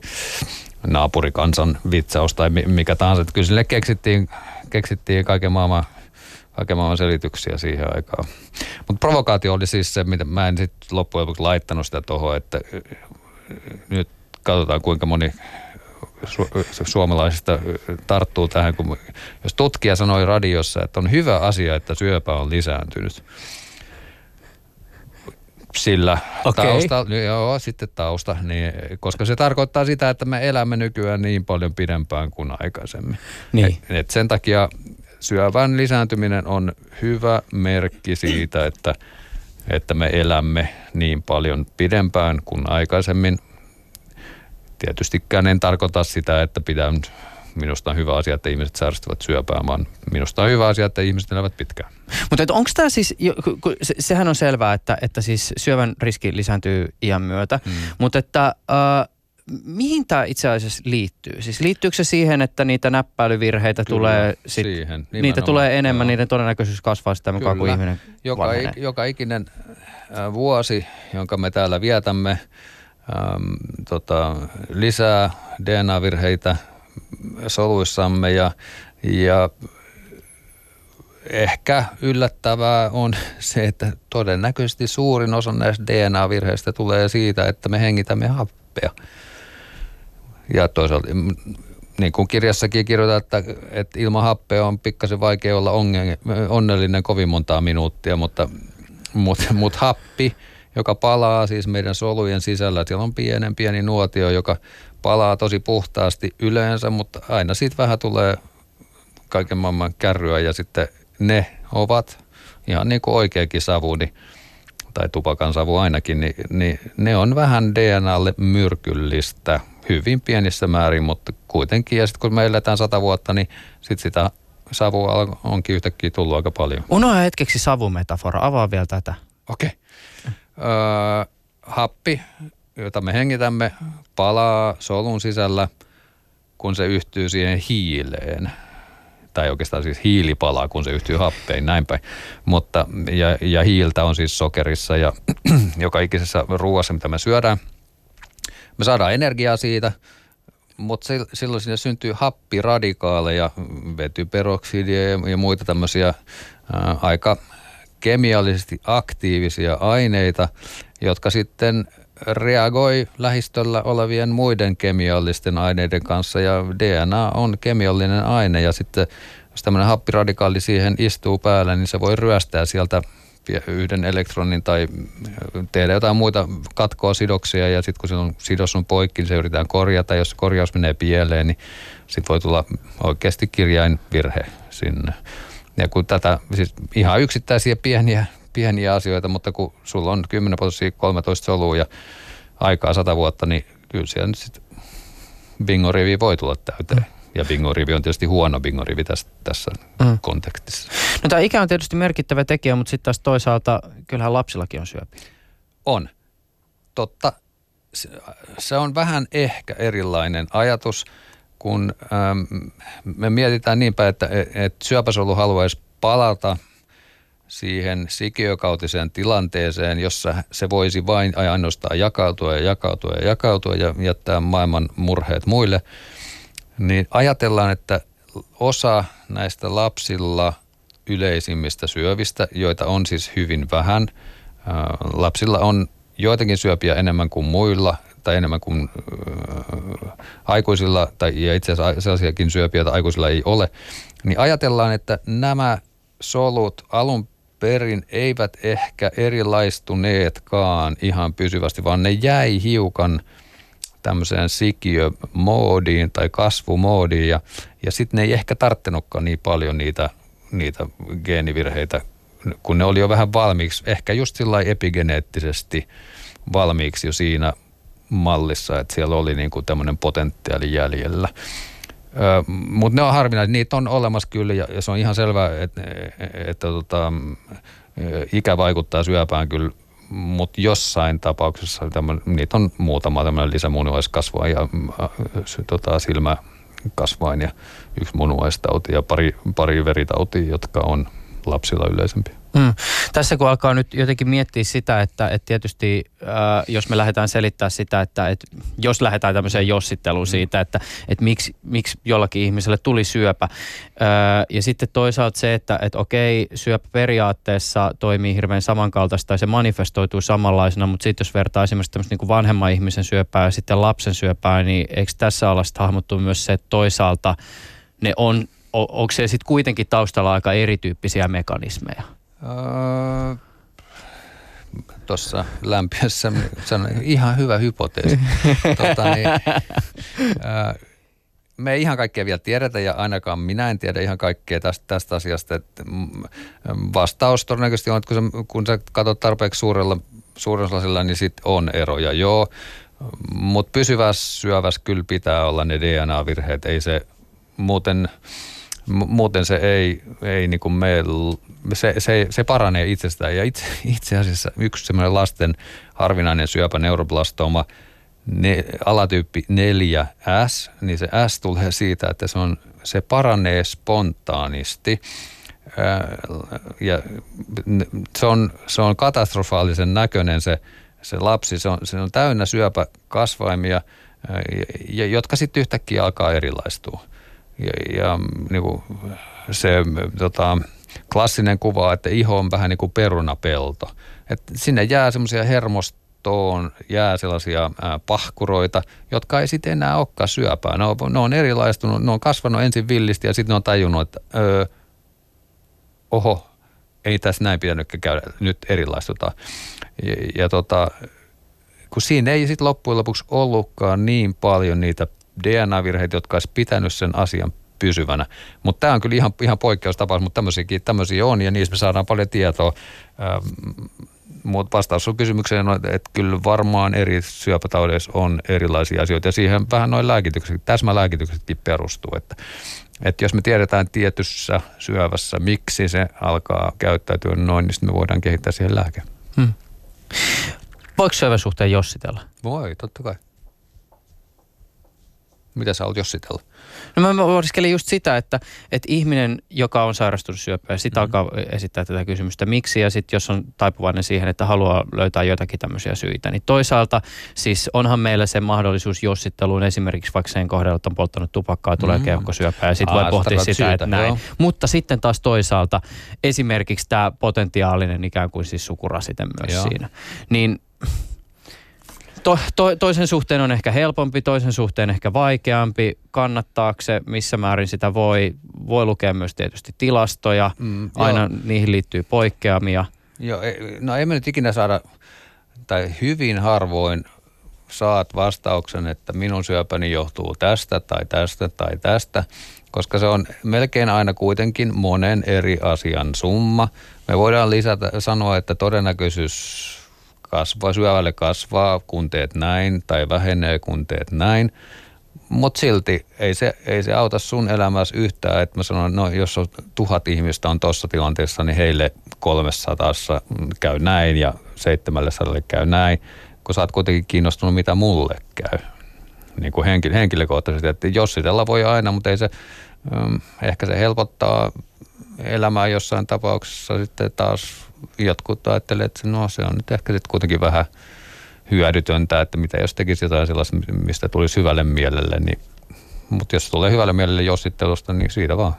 naapurikansan vitsaus tai mikä tahansa. Että kyllä sille keksittiin, keksittiin kaiken maailman kaiken maailman selityksiä siihen aikaan. Mutta provokaatio oli siis se, mitä mä en sitten loppujen lopuksi laittanut sitä tuohon, että nyt katsotaan kuinka moni su- suomalaisista tarttuu tähän, kun jos tutkija sanoi radiossa, että on hyvä asia, että syöpä on lisääntynyt. Sillä okay. tausta, joo, sitten tausta, niin, koska se tarkoittaa sitä, että me elämme nykyään niin paljon pidempään kuin aikaisemmin. Niin. Et, et sen takia syövän lisääntyminen on hyvä merkki siitä, että, että me elämme niin paljon pidempään kuin aikaisemmin, tietystikään en tarkoita sitä, että pitää minusta on hyvä asia, että ihmiset sairastuvat syöpään, vaan minusta on hyvä asia, että ihmiset elävät pitkään. Mutta onko tämä siis, se, sehän on selvää, että, että siis syövän riski lisääntyy iän myötä, hmm. mutta että äh, mihin tämä itse asiassa liittyy? Siis liittyykö se siihen, että niitä näppäilyvirheitä Kyllä, tulee, sit, siihen, niitä tulee enemmän, joo. niiden todennäköisyys kasvaa sitä mukaan kuin ihminen joka, ik, joka ikinen vuosi, jonka me täällä vietämme, ähm, tota, lisää DNA-virheitä soluissamme ja, ja ehkä yllättävää on [laughs] se, että todennäköisesti suurin osa näistä DNA-virheistä tulee siitä, että me hengitämme happea. Ja toisaalta, niin kuin kirjassakin kirjoitetaan, että, että ilman happea on pikkasen vaikea olla onnellinen kovin montaa minuuttia, mutta, mutta, mutta happi – joka palaa siis meidän solujen sisällä. Siellä on pienen pieni nuotio, joka palaa tosi puhtaasti yleensä, mutta aina siitä vähän tulee kaiken maailman kärryä ja sitten ne ovat ihan niin kuin oikeakin savu, niin, tai tupakan savu ainakin, niin, niin ne on vähän DNAlle myrkyllistä hyvin pienissä määrin, mutta kuitenkin. Ja sitten kun me eletään sata vuotta, niin sitten sitä savua onkin yhtäkkiä tullut aika paljon. Unoa hetkeksi savumetafora, avaa vielä tätä. Okei. Okay. Happi, jota me hengitämme, palaa solun sisällä, kun se yhtyy siihen hiileen. Tai oikeastaan siis hiili palaa, kun se yhtyy happeen, näin päin. Mutta, ja, ja hiiltä on siis sokerissa ja [clears throat] joka ikisessä ruoassa, mitä me syödään. Me saadaan energiaa siitä, mutta silloin sinne syntyy happiradikaaleja, vetyperoksidia ja, ja muita tämmöisiä ää, aika kemiallisesti aktiivisia aineita, jotka sitten reagoi lähistöllä olevien muiden kemiallisten aineiden kanssa ja DNA on kemiallinen aine ja sitten jos tämmöinen happiradikaali siihen istuu päällä, niin se voi ryöstää sieltä yhden elektronin tai tehdä jotain muita katkoa sidoksia ja sitten kun se on, sidos on poikki, niin se yritetään korjata. Jos korjaus menee pieleen, niin sitten voi tulla oikeasti kirjainvirhe sinne. Ja kun tätä, siis ihan yksittäisiä pieniä, pieniä asioita, mutta kun sulla on 10 prosenttia 13 solua ja aikaa 100 vuotta, niin kyllä siellä nyt sitten bingorivi voi tulla täyteen. Mm. Ja bingorivi on tietysti huono bingorivi tässä, tässä mm. kontekstissa. No tämä ikä on tietysti merkittävä tekijä, mutta sitten taas toisaalta kyllähän lapsillakin on syöpi. On. Totta. Se on vähän ehkä erilainen ajatus – kun ähm, me mietitään niinpä, että, että syöpäsolu haluaisi palata siihen sikiökautiseen tilanteeseen, jossa se voisi vain ainoastaan jakautua ja jakautua ja jakautua ja jättää maailman murheet muille, niin ajatellaan, että osa näistä lapsilla yleisimmistä syövistä, joita on siis hyvin vähän, äh, lapsilla on joitakin syöpiä enemmän kuin muilla, tai enemmän kuin äh, aikuisilla, tai ja itse asiassa sellaisiakin syöpiä, joita aikuisilla ei ole, niin ajatellaan, että nämä solut alun perin eivät ehkä erilaistuneetkaan ihan pysyvästi, vaan ne jäi hiukan tämmöiseen sikiömoodiin tai kasvumoodiin ja, ja sitten ne ei ehkä tarttenutkaan niin paljon niitä, niitä geenivirheitä, kun ne oli jo vähän valmiiksi, ehkä just sillä epigeneettisesti valmiiksi jo siinä mallissa, että siellä oli niin kuin tämmöinen potentiaali jäljellä. Mutta ne on harvinaisia, niitä on olemassa kyllä ja, ja se on ihan selvää, että, että tota, ikä vaikuttaa syöpään kyllä, mutta jossain tapauksessa tämän, niitä on muutama tämmöinen lisämunuaiskasvain ja tota, silmäkasvain ja yksi munuaistauti ja pari, pari veritautia, jotka on lapsilla yleisempiä. Mm. Tässä kun alkaa nyt jotenkin miettiä sitä, että, että tietysti äh, jos me lähdetään selittää sitä, että, että jos lähdetään tämmöiseen jossitteluun mm. siitä, että, että miksi, miksi jollakin ihmiselle tuli syöpä. Äh, ja sitten toisaalta se, että, että okei, syöpä periaatteessa toimii hirveän samankaltaista tai se manifestoituu samanlaisena, mutta sitten jos vertaa esimerkiksi tämmöistä niin vanhemman ihmisen syöpää ja sitten lapsen syöpää, niin eikö tässä olla hahmottu myös se, että toisaalta ne on, onko se sitten kuitenkin taustalla aika erityyppisiä mekanismeja? Öö, Tuossa lämpiössä [laughs] se on ihan hyvä hypoteesi. tota, niin, [laughs] me ei ihan kaikkea vielä tiedetä ja ainakaan minä en tiedä ihan kaikkea tästä, tästä asiasta. Että vastaus todennäköisesti on, että kun sä, kun sä katsot tarpeeksi suurella, suurella niin sitten on eroja. Joo, mutta pysyvässä syövässä kyllä pitää olla ne DNA-virheet. Ei se muuten muuten se ei, ei niin kuin me, se, se, se paranee itsestään. Ja itse, itse asiassa yksi semmoinen lasten harvinainen syöpä, neuroblastoma, ne, alatyyppi 4S, niin se S tulee siitä, että se, on, se paranee spontaanisti. Ja se on, se on katastrofaalisen näköinen se, se lapsi, se on, se on täynnä syöpäkasvaimia, jotka sitten yhtäkkiä alkaa erilaistua ja, ja niin kuin se tota, klassinen kuva, että iho on vähän niin kuin perunapelto. Et sinne jää semmoisia hermostoon, jää sellaisia ää, pahkuroita, jotka ei sitten enää olekaan syöpää. Ne on, ne on erilaistunut, ne on kasvanut ensin villisti ja sitten ne on tajunnut, että öö, oho, ei tässä näin pitänytkään käydä, nyt erilaistutaan. Ja, ja tota, kun siinä ei sitten loppujen lopuksi ollutkaan niin paljon niitä DNA-virheitä, jotka olisi pitänyt sen asian pysyvänä. Mutta tämä on kyllä ihan, ihan poikkeustapaus, mutta tämmöisiäkin, tämmöisiä on ja niistä me saadaan paljon tietoa. Mutta vastaus on kysymykseen, että kyllä varmaan eri syöpätaudeissa on erilaisia asioita ja siihen vähän noin lääkitykset, täsmälääkityksetkin perustuu. Että, että jos me tiedetään tietyssä syövässä, miksi se alkaa käyttäytyä noin, niin sitten me voidaan kehittää siihen lääke. Hmm. Voiko syövän suhteen jossitella? Voi, totta kai. Mitä sä oot jossitella? No mä pohdiskelin just sitä, että, että ihminen, joka on sairastunut syöpään, sitä mm-hmm. alkaa esittää tätä kysymystä, miksi, ja sitten jos on taipuvainen siihen, että haluaa löytää jotakin tämmöisiä syitä, niin toisaalta siis onhan meillä se mahdollisuus jossitteluun esimerkiksi vaikka sen kohdalla, että on polttanut tupakkaa, tulee mm-hmm. keuhkosyöpää, ja sitten voi pohtia sitä, syytä, että näin. Joo. Mutta sitten taas toisaalta esimerkiksi tämä potentiaalinen ikään kuin siis sukurasite myös joo. siinä. Niin to, to, toisen suhteen on ehkä helpompi, toisen suhteen ehkä vaikeampi. Kannattaako se, missä määrin sitä voi? Voi lukea myös tietysti tilastoja. Mm, Aina joo. niihin liittyy poikkeamia. Joo, no emme nyt ikinä saada, tai hyvin harvoin saat vastauksen, että minun syöpäni johtuu tästä tai tästä tai tästä, koska se on melkein aina kuitenkin monen eri asian summa. Me voidaan lisätä, sanoa, että todennäköisyys kasvaa, syövälle kasvaa, kun teet näin, tai vähenee, kun teet näin. Mutta silti ei se, ei se auta sun elämässä yhtään, että mä sanon, no jos on tuhat ihmistä on tuossa tilanteessa, niin heille 300 käy näin ja 700 käy näin, kun sä oot kuitenkin kiinnostunut, mitä mulle käy. Niin kuin henkilökohtaisesti, että jossitella voi aina, mutta ei se, mm, ehkä se helpottaa elämää jossain tapauksessa sitten taas jotkut ajattelee, että no se on nyt ehkä sitten kuitenkin vähän hyödytöntä, että mitä jos tekisi jotain sellaista, mistä tuli syvälle mielelle, niin mutta jos tulee hyvälle mielelle jossittelusta, niin siitä vaan.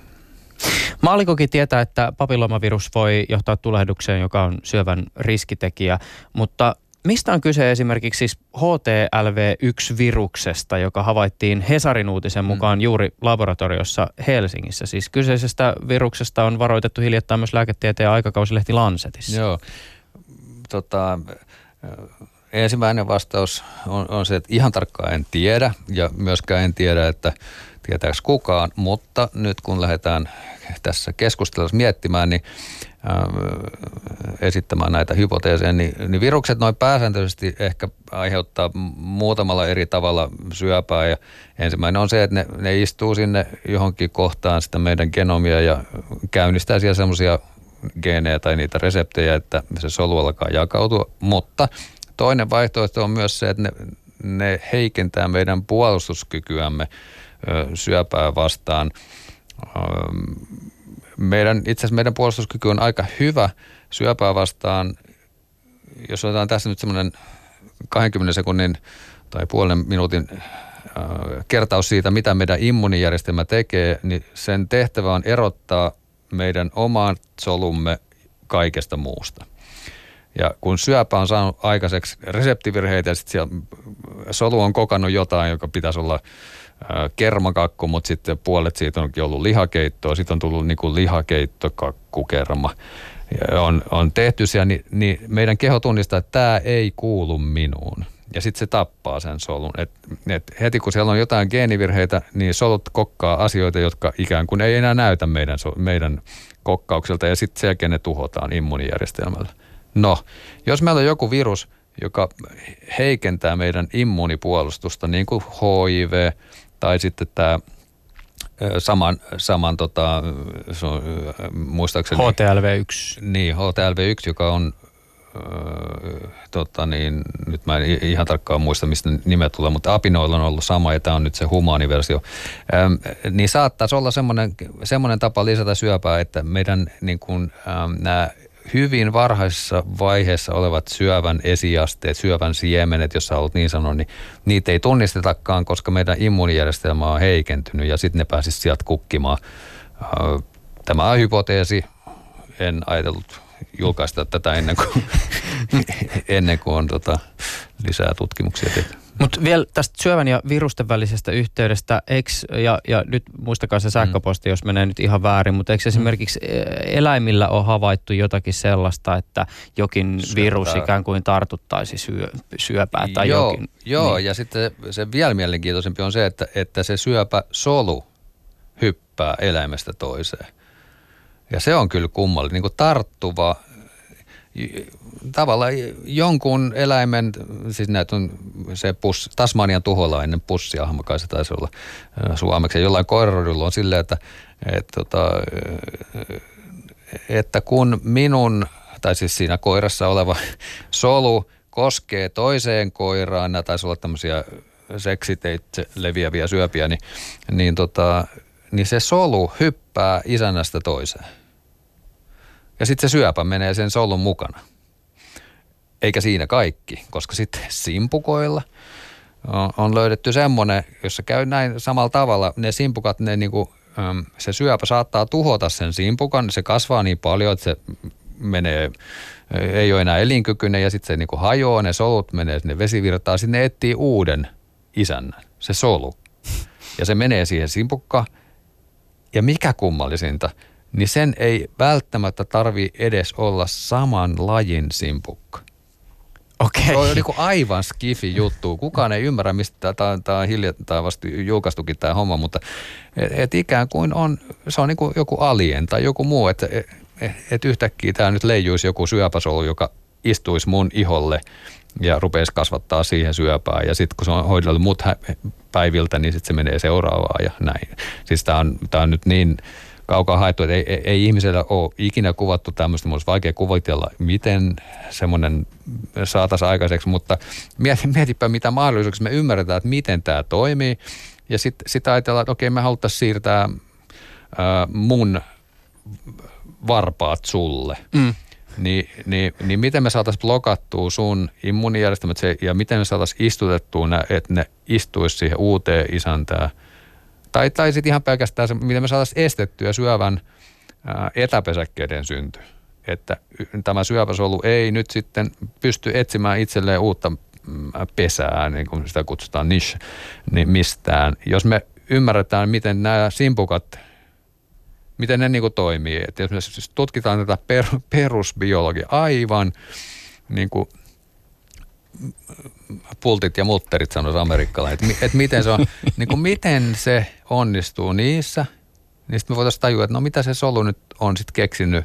Maalikokin tietää, että papillomavirus voi johtaa tulehdukseen, joka on syövän riskitekijä, mutta Mistä on kyse esimerkiksi siis HTLV1-viruksesta, joka havaittiin Hesarin uutisen mukaan mm. juuri laboratoriossa Helsingissä? Siis kyseisestä viruksesta on varoitettu hiljattain myös lääketieteen aikakausilehti Lancetissa. Joo, tota, ensimmäinen vastaus on, on se, että ihan tarkkaan en tiedä ja myöskään en tiedä, että tietääkö kukaan, mutta nyt kun lähdetään tässä keskustelussa miettimään, niin esittämään näitä hypoteeseja, niin, niin virukset noin pääsääntöisesti ehkä aiheuttaa muutamalla eri tavalla syöpää. Ja ensimmäinen on se, että ne, ne istuu sinne johonkin kohtaan sitä meidän genomia ja käynnistää siellä semmoisia geenejä tai niitä reseptejä, että se solu alkaa jakautua. Mutta toinen vaihtoehto on myös se, että ne, ne heikentää meidän puolustuskykyämme syöpää vastaan meidän, itse asiassa meidän puolustuskyky on aika hyvä syöpää vastaan. Jos otetaan tässä nyt semmoinen 20 sekunnin tai puolen minuutin äh, kertaus siitä, mitä meidän immunijärjestelmä tekee, niin sen tehtävä on erottaa meidän oman solumme kaikesta muusta. Ja kun syöpä on saanut aikaiseksi reseptivirheitä ja sitten solu on kokannut jotain, joka pitäisi olla kermakakku, mutta sitten puolet siitä onkin ollut lihakeittoa. Sitten on tullut niin kuin lihakeittokakkukerma. On, on tehty siellä, niin, niin meidän keho tunnistaa, että tämä ei kuulu minuun. Ja sitten se tappaa sen solun. Et, et heti kun siellä on jotain geenivirheitä, niin solut kokkaa asioita, jotka ikään kuin ei enää näytä meidän, meidän kokkaukselta. Ja sitten sen jälkeen ne tuhotaan immuunijärjestelmällä. No, jos meillä on joku virus, joka heikentää meidän immuunipuolustusta, niin kuin HIV, tai sitten tämä saman, saman tota, se on, muistaakseni... HTLV1. Niin, HTLV1, joka on tota niin, nyt mä en ihan tarkkaan muista, mistä nimet tulee, mutta apinoilla on ollut sama ja tämä on nyt se humaaniversio. Ähm, niin saattaisi olla semmoinen, semmoinen tapa lisätä syöpää, että meidän niin kuin, ähm, nämä hyvin varhaisessa vaiheessa olevat syövän esiasteet, syövän siemenet, jos olet niin sanonut, niin niitä ei tunnistetakaan, koska meidän immuunijärjestelmä on heikentynyt ja sitten ne pääsisi sieltä kukkimaan. Tämä on hypoteesi. En ajatellut julkaista tätä ennen kuin, [laughs] ennen kuin on tota, lisää tutkimuksia tehty. Mutta vielä tästä syövän ja virusten välisestä yhteydestä, eks, ja, ja nyt muistakaa se sähköposti, mm. jos menee nyt ihan väärin, mutta eikö mm. esimerkiksi e, eläimillä on havaittu jotakin sellaista, että jokin Syöpää. virus ikään kuin tartuttaisi syö, syöpää tai joo, jokin? Joo, niin. ja sitten se vielä mielenkiintoisempi on se, että, että se syöpäsolu hyppää eläimestä toiseen. Ja se on kyllä kummallinen, niin kuin tarttuva tavallaan jonkun eläimen, siis näitä on se puss, Tasmanian tuholainen pussiahma, kai se taisi olla suomeksi. Jollain koirarodulla on silleen, että, että, että, että kun minun tai siis siinä koirassa oleva [laughs] solu koskee toiseen koiraan, nämä taisi olla tämmöisiä seksiteitse leviäviä syöpiä, niin, niin, tota, niin se solu hyppää isännästä toiseen. Ja sitten se syöpä menee sen solun mukana. Eikä siinä kaikki, koska sitten [laughs] simpukoilla on löydetty semmoinen, jossa käy näin samalla tavalla. Ne simpukat, ne niinku, se syöpä saattaa tuhota sen simpukan, se kasvaa niin paljon, että se menee, ei ole enää elinkykyinen ja sitten se niinku hajoaa, ne solut menee sinne vesivirtaan, sinne etsii uuden isännän, se solu. Ja se menee siihen simpukkaan. Ja mikä kummallisinta, niin sen ei välttämättä tarvi edes olla saman lajin simpukka. Okei. Se on niin kuin aivan skifi juttu. Kukaan ei ymmärrä, mistä tämä, tämä on hiljattain vasta julkaistukin tämä homma, mutta et, et ikään kuin on, se on niin kuin joku alien tai joku muu, että et, et yhtäkkiä tämä nyt leijuisi joku syöpäsolu, joka istuisi mun iholle ja rupeisi kasvattaa siihen syöpää. Ja sitten kun se on hoidellut mut päiviltä, niin sitten se menee seuraavaan ja näin. Siis tämä on, tää on nyt niin kaukaa haettu, että ei, ei, ihmisellä ole ikinä kuvattu tämmöistä. Mun olisi vaikea kuvitella, miten semmoinen saataisiin aikaiseksi, mutta mieti, mietipä mitä mahdollisuuksia me ymmärretään, että miten tämä toimii. Ja sitten sit ajatellaan, että okei, me haluttaisiin siirtää ää, mun varpaat sulle. Mm. Niin, niin, niin miten me saataisiin blokattua sun immuunijärjestelmät ja miten me saataisiin istutettua, että ne istuisi siihen uuteen isäntään – tai, tai sitten ihan pelkästään se, miten me saataisiin estettyä syövän ää, etäpesäkkeiden synty. Että tämä syöpäsolu ei nyt sitten pysty etsimään itselleen uutta mm, pesää, niin kuin sitä kutsutaan niche, niin mistään. Jos me ymmärretään, miten nämä simpukat, miten ne niin kuin toimii. Että jos me siis tutkitaan tätä per, perusbiologia aivan niin kuin – pultit ja mutterit, sanoisi amerikkalaiset. Että et miten, se on, [laughs] niin kuin miten se onnistuu niissä, niin sitten me voitaisiin tajua, että no mitä se solu nyt on sitten keksinyt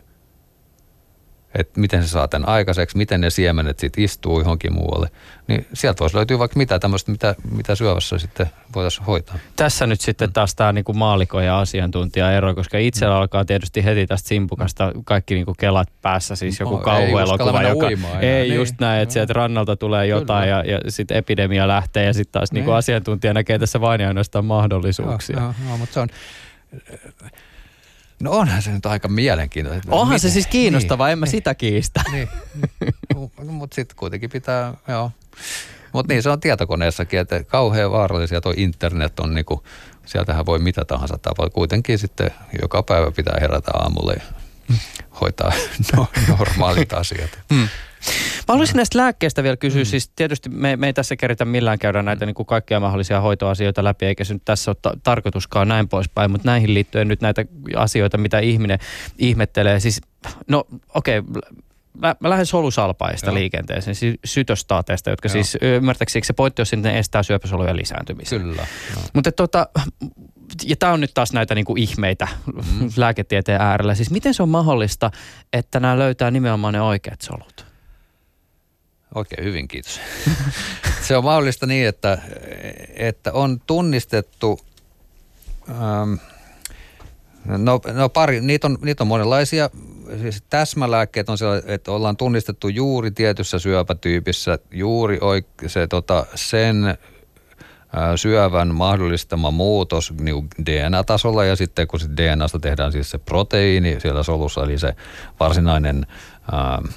että miten se saa tämän aikaiseksi, miten ne siemenet sitten istuu johonkin muualle. Niin sieltä voisi löytyä vaikka mitä tämmöistä, mitä, mitä syövässä sitten voitaisiin hoitaa. Tässä nyt sitten taas tämä niinku maaliko ja asiantuntija ero, koska itsellä mm. alkaa tietysti heti tästä simpukasta kaikki niinku kelat päässä, siis joku no, kauhuelokuva, joka uimaan, ei niin. just näin, että sieltä rannalta tulee jotain Kyllä. ja, ja sitten epidemia lähtee ja sitten taas niin. niinku asiantuntija näkee tässä vain ja ainoastaan mahdollisuuksia. Joo, joo, joo, mutta se on No onhan se nyt aika mielenkiintoista. Onhan Miten? se siis kiinnostava, niin, en mä niin, sitä kiistä. Niin, niin. No, mutta sitten kuitenkin pitää, joo. Mutta niin se on tietokoneessakin, että kauhean vaarallisia tuo internet on niinku, sieltähän voi mitä tahansa tapaa. Kuitenkin sitten joka päivä pitää herätä aamulla ja hoitaa [laughs] no, normaalit asiat. Hmm. Mä haluaisin näistä lääkkeistä vielä kysyä. Mm. Siis tietysti me, me ei tässä keritä millään käydä näitä niin kuin kaikkia mahdollisia hoitoasioita läpi, eikä se nyt tässä ole ta- tarkoituskaan näin poispäin, mutta näihin liittyen nyt näitä asioita, mitä ihminen ihmettelee. Siis, no okei, okay, mä, mä lähden solusalpaista Joo. liikenteeseen, siis sytostaateista, jotka Joo. siis ymmärtääkseni se pointti on, että ne estää syöpäsolujen lisääntymistä. Kyllä. Mutta tota, ja tämä on nyt taas näitä niinku ihmeitä mm. [laughs] lääketieteen äärellä. Siis miten se on mahdollista, että nämä löytää nimenomaan ne oikeat solut? Oikein hyvin, kiitos. [laughs] se on mahdollista niin, että, että on tunnistettu, ähm, no, no pari, niitä on, niitä on monenlaisia. Siis täsmälääkkeet on sellaisia, että ollaan tunnistettu juuri tietyssä syöpätyypissä, juuri oik- se, tota, sen äh, syövän mahdollistama muutos niin DNA-tasolla ja sitten kun DNAsta tehdään siis se proteiini siellä solussa, eli se varsinainen äh,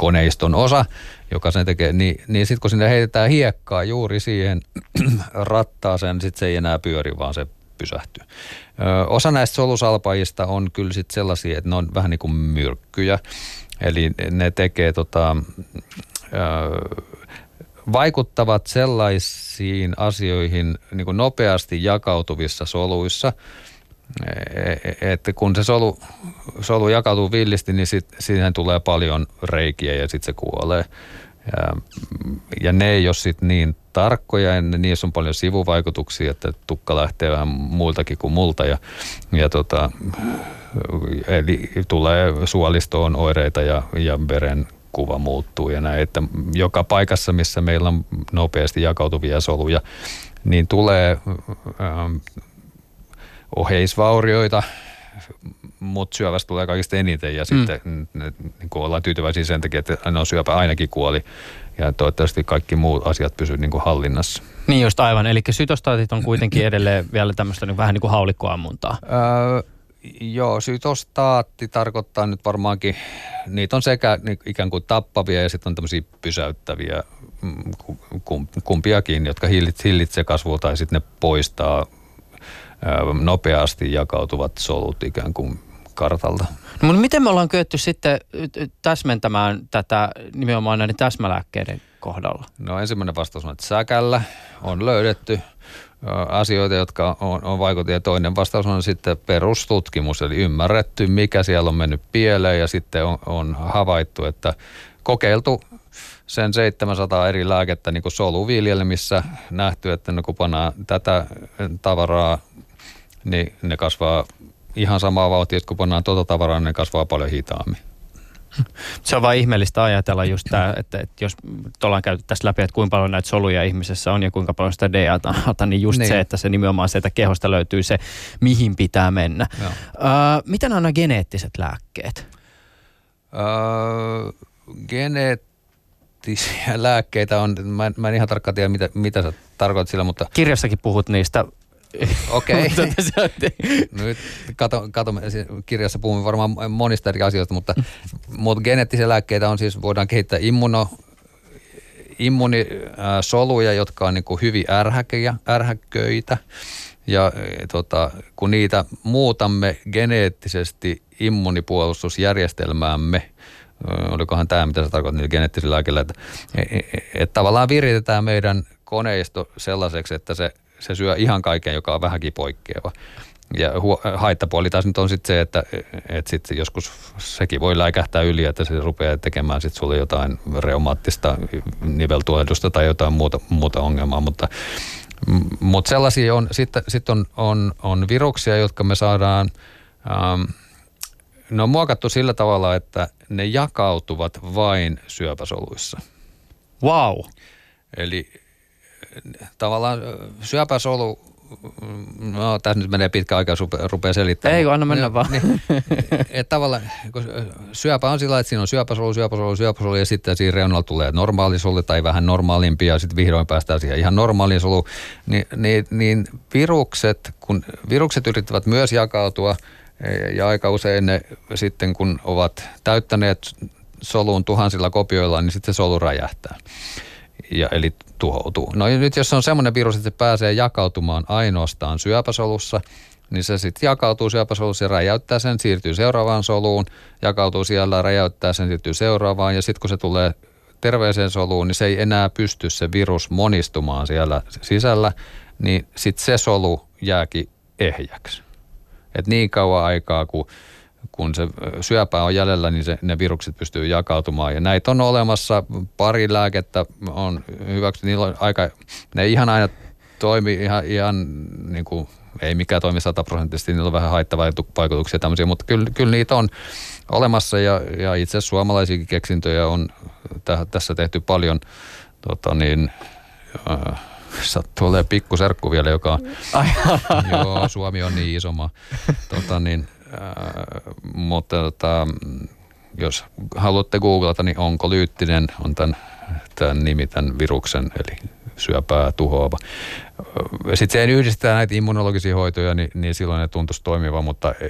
koneiston osa, joka sen tekee, niin, niin sitten kun sinne heitetään hiekkaa juuri siihen [clears throat] rattaaseen, niin sitten se ei enää pyöri, vaan se pysähtyy. Ö, osa näistä solusalpajista on kyllä sitten sellaisia, että ne on vähän niin kuin myrkkyjä, eli ne tekee tota, ö, vaikuttavat sellaisiin asioihin niin kuin nopeasti jakautuvissa soluissa – että kun se solu, solu jakautuu villisti, niin sit, siihen tulee paljon reikiä ja sitten se kuolee. Ja, ja ne ei ole sitten niin tarkkoja, ja niissä on paljon sivuvaikutuksia, että tukka lähtee vähän muiltakin kuin multa. Ja, ja tota, eli tulee suolistoon oireita ja, ja veren kuva muuttuu ja näin, että joka paikassa, missä meillä on nopeasti jakautuvia soluja, niin tulee ähm, oheisvaurioita, mutta syövästä tulee kaikista eniten ja mm. sitten niin kuin ollaan tyytyväisiä sen takia, että no syöpä ainakin kuoli ja toivottavasti kaikki muut asiat pysyvät niin kuin hallinnassa. Niin just aivan, eli sytostaatit on kuitenkin edelleen vielä tämmöistä niin vähän niin kuin haulikkoammuntaa. Öö, joo, sytostaatti tarkoittaa nyt varmaankin, niitä on sekä niin ikään kuin tappavia ja sitten on tämmöisiä pysäyttäviä mm, kumpiakin, jotka hillitsee kasvua tai sitten ne poistaa nopeasti jakautuvat solut ikään kuin kartalta. No, mutta miten me ollaan kyetty sitten täsmentämään tätä nimenomaan näiden täsmälääkkeiden kohdalla? No ensimmäinen vastaus on, että säkällä on löydetty asioita, jotka on, on vaikutettu. Ja toinen vastaus on sitten perustutkimus, eli ymmärretty, mikä siellä on mennyt pieleen ja sitten on, on havaittu, että kokeiltu sen 700 eri lääkettä niin kuin soluviljelmissä nähty, että kun pannaan tätä tavaraa niin ne kasvaa ihan samaa vauhtia, että kun pannaan tuota tavaraa, niin ne kasvaa paljon hitaammin. [laughs] Se on vain ihmeellistä ajatella just tämä, että, että jos ollaan käyty tässä läpi, että kuinka paljon näitä soluja ihmisessä on ja kuinka paljon sitä DAta, [laughs] niin just niin. se, että se nimenomaan sieltä kehosta löytyy se, mihin pitää mennä. Uh, mitä on nämä geneettiset lääkkeet? Uh, geneettisiä [laughs] lääkkeitä on, mä, mä en ihan tarkkaan tiedä, mitä, mitä sä tarkoitat sillä, mutta... Kirjassakin puhut niistä Okei. [laughs] Okay. Nyt kato, kato, kirjassa puhumme varmaan monista eri asioista, mutta, mutta geneettisiä lääkkeitä on siis, voidaan kehittää immuno, immunisoluja, jotka on niin kuin hyvin ärhäköjä, ärhäköitä. Ja e, tota, kun niitä muutamme geneettisesti immunipuolustusjärjestelmäämme, olikohan tämä, mitä se tarkoittaa niillä geneettisillä lääkkeillä, että, että, e, e, että tavallaan viritetään meidän koneisto sellaiseksi, että se se syö ihan kaiken, joka on vähänkin poikkeava. Ja haittapuoli taas nyt on sitten se, että, että sit joskus sekin voi läikähtää yli, että se rupeaa tekemään sitten sulle jotain reumaattista niveltuohdusta tai jotain muuta, muuta ongelmaa, mutta mutta sellaisia on, sitten sit on, on, on viruksia, jotka me saadaan, ähm, ne on muokattu sillä tavalla, että ne jakautuvat vain syöpäsoluissa. Wow. Eli tavallaan syöpäsolu, no tässä nyt menee pitkä aika, rupeaa selittämään. Ei, anna mennä niin, vaan. Niin, et tavallaan, kun syöpä on sillä että siinä on syöpäsolu, syöpäsolu, syöpäsolu ja sitten siinä reunalla tulee normaalisolu tai vähän normaalimpi ja sitten vihdoin päästään siihen ihan normaaliin soluun. Ni, niin, niin virukset, kun virukset yrittävät myös jakautua e, ja aika usein ne sitten kun ovat täyttäneet soluun tuhansilla kopioilla, niin sitten se solu räjähtää ja, eli tuhoutuu. No nyt jos on semmoinen virus, että se pääsee jakautumaan ainoastaan syöpäsolussa, niin se sitten jakautuu syöpäsolussa ja räjäyttää sen, siirtyy seuraavaan soluun, jakautuu siellä, räjäyttää sen, siirtyy seuraavaan ja sitten kun se tulee terveeseen soluun, niin se ei enää pysty se virus monistumaan siellä sisällä, niin sitten se solu jääkin ehjäksi. Et niin kauan aikaa, kun kun se syöpä on jäljellä, niin se, ne virukset pystyy jakautumaan. Ja näitä on olemassa, pari lääkettä on hyväksytty, niillä on aika, ne ihan aina toimi ihan, ihan niin kuin, ei mikään toimi sataprosenttisesti, niillä on vähän haittavaikutuksia tämmöisiä, mutta kyllä, kyllä niitä on olemassa. Ja, ja itse asiassa suomalaisiakin keksintöjä on täh, tässä tehty paljon. Tota niin, äh, sattuu olemaan pikkuserkku vielä, joka on, joo, Suomi on niin iso maa. Tota, niin, Äh, mutta tota, jos haluatte googlata, niin onko lyyttinen on tämän, tämän nimi, tämän viruksen, eli syöpää tuhoava. Sitten se yhdistetään näitä immunologisia hoitoja, niin, niin silloin ne tuntuisi toimiva, mutta e,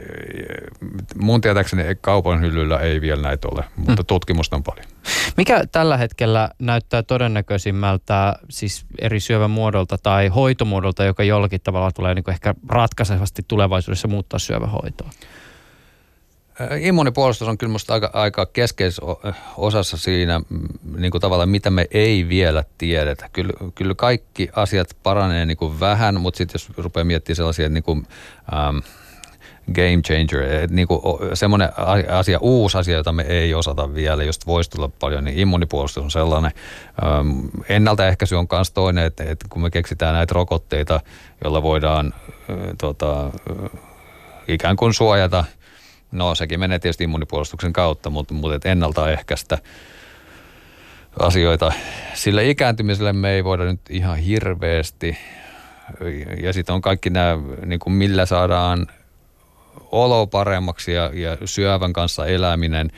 mun tietääkseni kaupan hyllyllä ei vielä näitä ole, mutta mm. tutkimusta on paljon. Mikä tällä hetkellä näyttää todennäköisimmältä siis eri syövän muodolta tai hoitomuodolta, joka jollakin tavalla tulee niin ehkä ratkaisevasti tulevaisuudessa muuttaa syövähoitoa? Immunipuolustus on kyllä minusta aika, aika keskeisessä osassa siinä, niin kuin tavallaan mitä me ei vielä tiedetä. Kyllä, kyllä kaikki asiat paranee niin kuin vähän, mutta sitten jos rupeaa miettimään sellaisia niin kuin, ähm, game changer, että niin kuin semmoinen asia, uusi asia, jota me ei osata vielä, josta voisi tulla paljon, niin immunipuolustus on sellainen. Ennaltaehkäisy on myös toinen, että, kun me keksitään näitä rokotteita, joilla voidaan tota, ikään kuin suojata – No sekin menee tietysti immunipuolustuksen kautta, mutta, mutta ennaltaehkäistä asioita. Sillä ikääntymiselle me ei voida nyt ihan hirveästi. Ja sitten on kaikki nämä, niin kuin millä saadaan olo paremmaksi ja, ja syövän kanssa eläminen.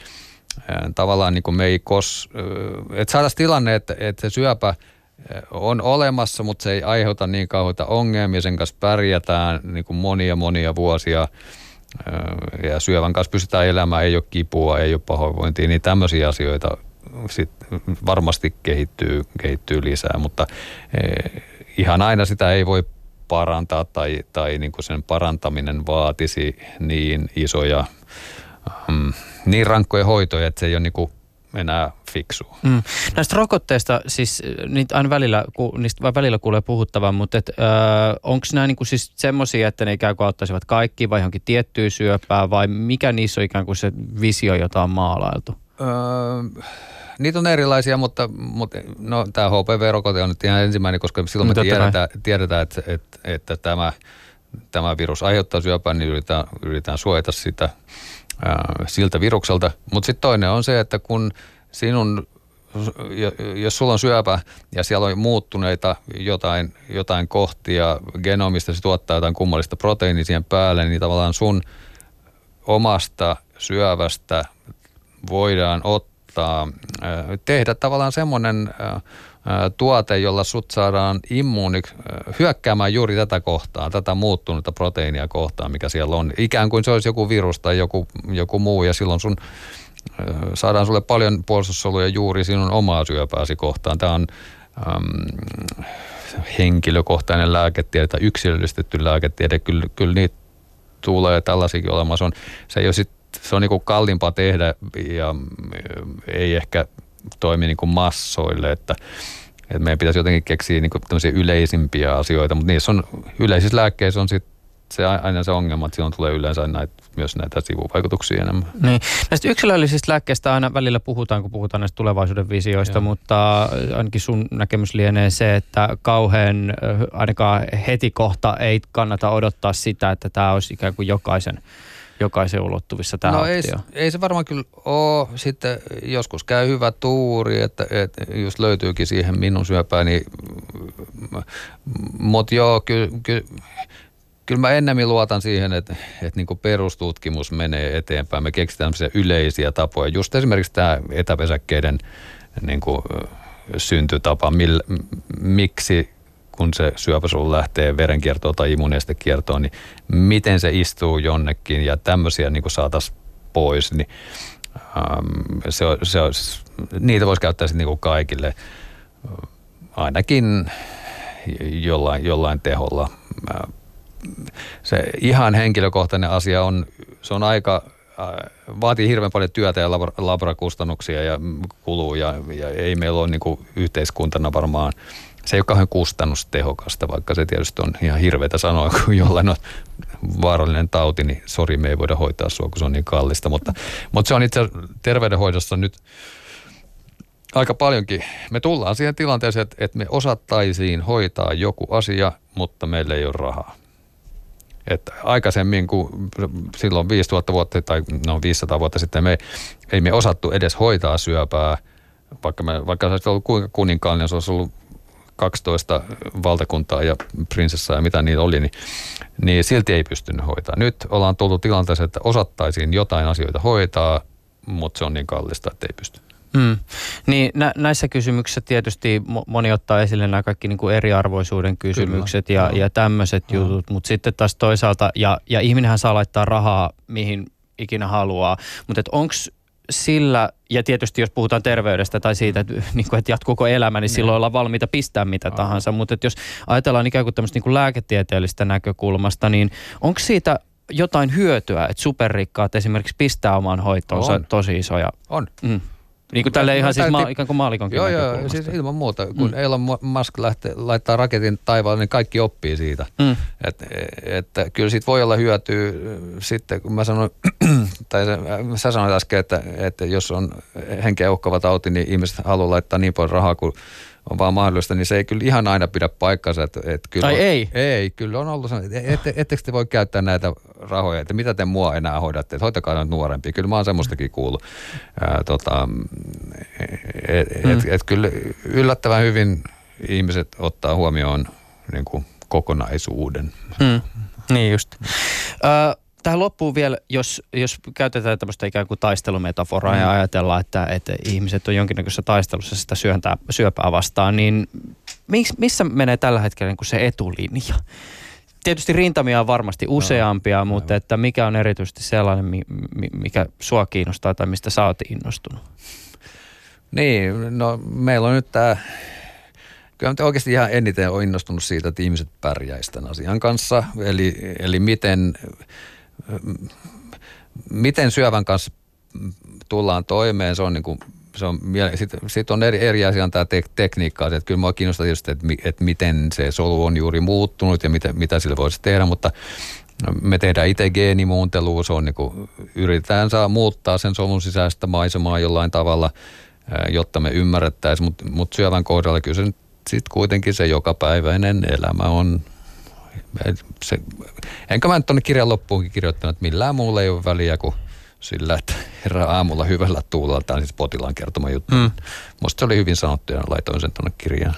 Tavallaan niin kuin me ei kos, että saataisiin tilanne, että, että se syöpä on olemassa, mutta se ei aiheuta niin kauheita ongelmia, sen kanssa pärjätään niin kuin monia monia vuosia ja syövän kanssa pystytään elämään, ei ole kipua, ei ole pahoinvointia, niin tämmöisiä asioita sit varmasti kehittyy, kehittyy lisää, mutta ihan aina sitä ei voi parantaa tai, tai niin kuin sen parantaminen vaatisi niin isoja, mm, niin rankkoja hoitoja, että se ei ole niin kuin enää fiksu. Mm. Näistä rokotteista, siis niitä aina välillä, ku, niistä välillä kuulee puhuttavan, mutta et, onko nämä niinku siis semmoisia, että ne ikään kuin auttaisivat kaikki vai johonkin tiettyä syöpää vai mikä niissä on ikään kuin se visio, jota on maalailtu? Öö, niitä on erilaisia, mutta, mutta no, tämä HPV-rokote on nyt ihan ensimmäinen, koska silloin me tiedetään, tiedetään että, että, että tämä, tämä virus aiheuttaa syöpää, niin yritetään, yritetään suojata sitä ää, siltä virukselta. Mutta sitten toinen on se, että kun sinun jos sulla on syöpä ja siellä on muuttuneita jotain, jotain kohtia genomista, se tuottaa jotain kummallista proteiinia siihen päälle, niin tavallaan sun omasta syövästä voidaan ottaa tota, tehdä tavallaan semmoinen tuote, jolla sut saadaan immuuniksi hyökkäämään juuri tätä kohtaa, tätä muuttunutta proteiinia kohtaan, mikä siellä on. Ikään kuin se olisi joku virus tai joku, joku muu ja silloin sun saadaan sulle paljon puolustussoluja juuri sinun omaa syöpääsi kohtaan. Tämä on äm, henkilökohtainen lääketiede tai yksilöllistetty lääketiede. Kyllä, kyllä niitä tulee tällaisikin olemaan. Se, on, se ei ole sit se on niin kuin kalliimpaa tehdä ja ei ehkä toimi niin kuin massoille, että, että meidän pitäisi jotenkin keksiä niin kuin yleisimpiä asioita, mutta niissä on, yleisissä lääkkeissä on sit se aina se ongelma, että silloin tulee yleensä näitä, myös näitä sivuvaikutuksia enemmän. Niin. Näistä yksilöllisistä lääkkeistä aina välillä puhutaan, kun puhutaan näistä tulevaisuuden visioista, Joo. mutta ainakin sun näkemys lienee se, että kauhean ainakaan heti kohta ei kannata odottaa sitä, että tämä olisi ikään kuin jokaisen jokaisen ulottuvissa tämä no ei, ei se varmaan kyllä ole. Sitten joskus käy hyvä tuuri, että, että just löytyykin siihen minun syöpään. Niin, mutta joo, kyllä, kyllä, kyllä mä ennemmin luotan siihen, että, että niin perustutkimus menee eteenpäin. Me keksitään yleisiä tapoja. Just esimerkiksi tämä etäpesäkkeiden niin kuin, syntytapa, millä, miksi kun se syöpäsolu lähtee verenkiertoon tai immunestekiertoon, niin miten se istuu jonnekin ja tämmöisiä niin saataisiin pois, niin ähm, se, se olisi, niitä voisi käyttää sitten niin kaikille ainakin jollain, jollain teholla. Äh, se ihan henkilökohtainen asia on, se on aika, äh, vaatii hirveän paljon työtä ja labrakustannuksia ja kuluu ja, ja ei meillä ole niin yhteiskuntana varmaan – se ei ole kauhean kustannustehokasta, vaikka se tietysti on ihan hirveätä sanoa, [laughs] kun jollain on vaarallinen tauti, niin sori, me ei voida hoitaa sua, kun se on niin kallista. Mutta, mutta se on itse terveydenhoidossa nyt aika paljonkin. Me tullaan siihen tilanteeseen, että, että me osattaisiin hoitaa joku asia, mutta meillä ei ole rahaa. Että aikaisemmin, kun silloin 5000 vuotta tai no 500 vuotta sitten, me ei me osattu edes hoitaa syöpää, vaikka, me, vaikka se olisi ollut kuinka kuninkaallinen, se olisi ollut 12 valtakuntaa ja prinsessaa ja mitä niitä oli, niin, niin silti ei pystynyt hoitaa. Nyt ollaan tullut tilanteeseen, että osattaisiin jotain asioita hoitaa, mutta se on niin kallista, että ei pysty. Hmm. Niin nä- näissä kysymyksissä tietysti moni ottaa esille nämä kaikki niin kuin eriarvoisuuden kysymykset Kyllä. ja, ja tämmöiset no. jutut, mutta sitten taas toisaalta, ja, ja ihminenhän saa laittaa rahaa mihin ikinä haluaa, mutta onko sillä, ja tietysti jos puhutaan terveydestä tai siitä, että, niin kuin, että jatkuuko elämä, niin silloin niin. ollaan valmiita pistää mitä Aha. tahansa. Mutta jos ajatellaan ikään kuin tämmöistä niin kuin lääketieteellistä näkökulmasta, niin onko siitä jotain hyötyä, että superrikkaat esimerkiksi pistää omaan hoitoonsa on. tosi isoja? On. Mm. Niin kuin tälle ihan siis ma- ikään kuin maalikonkin Joo, joo, siis ilman muuta. Kun mm. Elon Musk lähtee, laittaa raketin taivaalle, niin kaikki oppii siitä. Mm. Et, että kyllä siitä voi olla hyötyä sitten, kun mä sanoin, [clears throat] tai sä sanoit äsken, että, että jos on henkeä uhkava tauti, niin ihmiset haluaa laittaa niin paljon rahaa kuin on vaan mahdollista, niin se ei kyllä ihan aina pidä paikkansa. Että, että kyllä tai on, ei? Ei, kyllä on ollut sellainen, että ette, ettekö te voi käyttää näitä rahoja, että mitä te mua enää hoidatte, että hoitakaa nyt nuorempia. Kyllä mä oon semmoistakin kuullut. Ää, tota, et, et, mm. et, et kyllä yllättävän hyvin ihmiset ottaa huomioon niin kuin kokonaisuuden. Mm. Niin just. Ö, tähän loppuu vielä, jos, jos käytetään tämmöistä ikään kuin taistelumetaforaa mm. ja ajatellaan, että, että ihmiset on jonkinnäköisessä taistelussa sitä syöntää, syöpää vastaan, niin missä menee tällä hetkellä niin kuin se etulinja? Tietysti rintamia on varmasti useampia, no, mutta että mikä on erityisesti sellainen, mikä sua kiinnostaa tai mistä sä oot innostunut? Niin, no meillä on nyt tämä kyllä oikeasti ihan eniten on innostunut siitä, että ihmiset pärjäisivät tämän asian kanssa. Eli, eli miten, miten syövän kanssa tullaan toimeen, se on niin kuin se on, sitten sit on eri, eri asia tämä te, tekniikka, että kyllä minua kiinnostaa tietysti, että, että miten se solu on juuri muuttunut ja mitä, mitä sille voisi tehdä, mutta me tehdään itse geenimuuntelua, se on niin kuin, yritetään saa muuttaa sen solun sisäistä maisemaa jollain tavalla, jotta me ymmärrettäisiin, mutta mut syövän kohdalla kyllä se sitten kuitenkin se jokapäiväinen elämä on se, enkä mä nyt tuonne kirjan loppuunkin kirjoittanut, että millään muulla ei ole väliä kuin sillä, että herra aamulla hyvällä tuulella, tämä on siis potilaan kertoma juttu. Mm. Musta se oli hyvin sanottu ja laitoin sen tuonne kirjaan.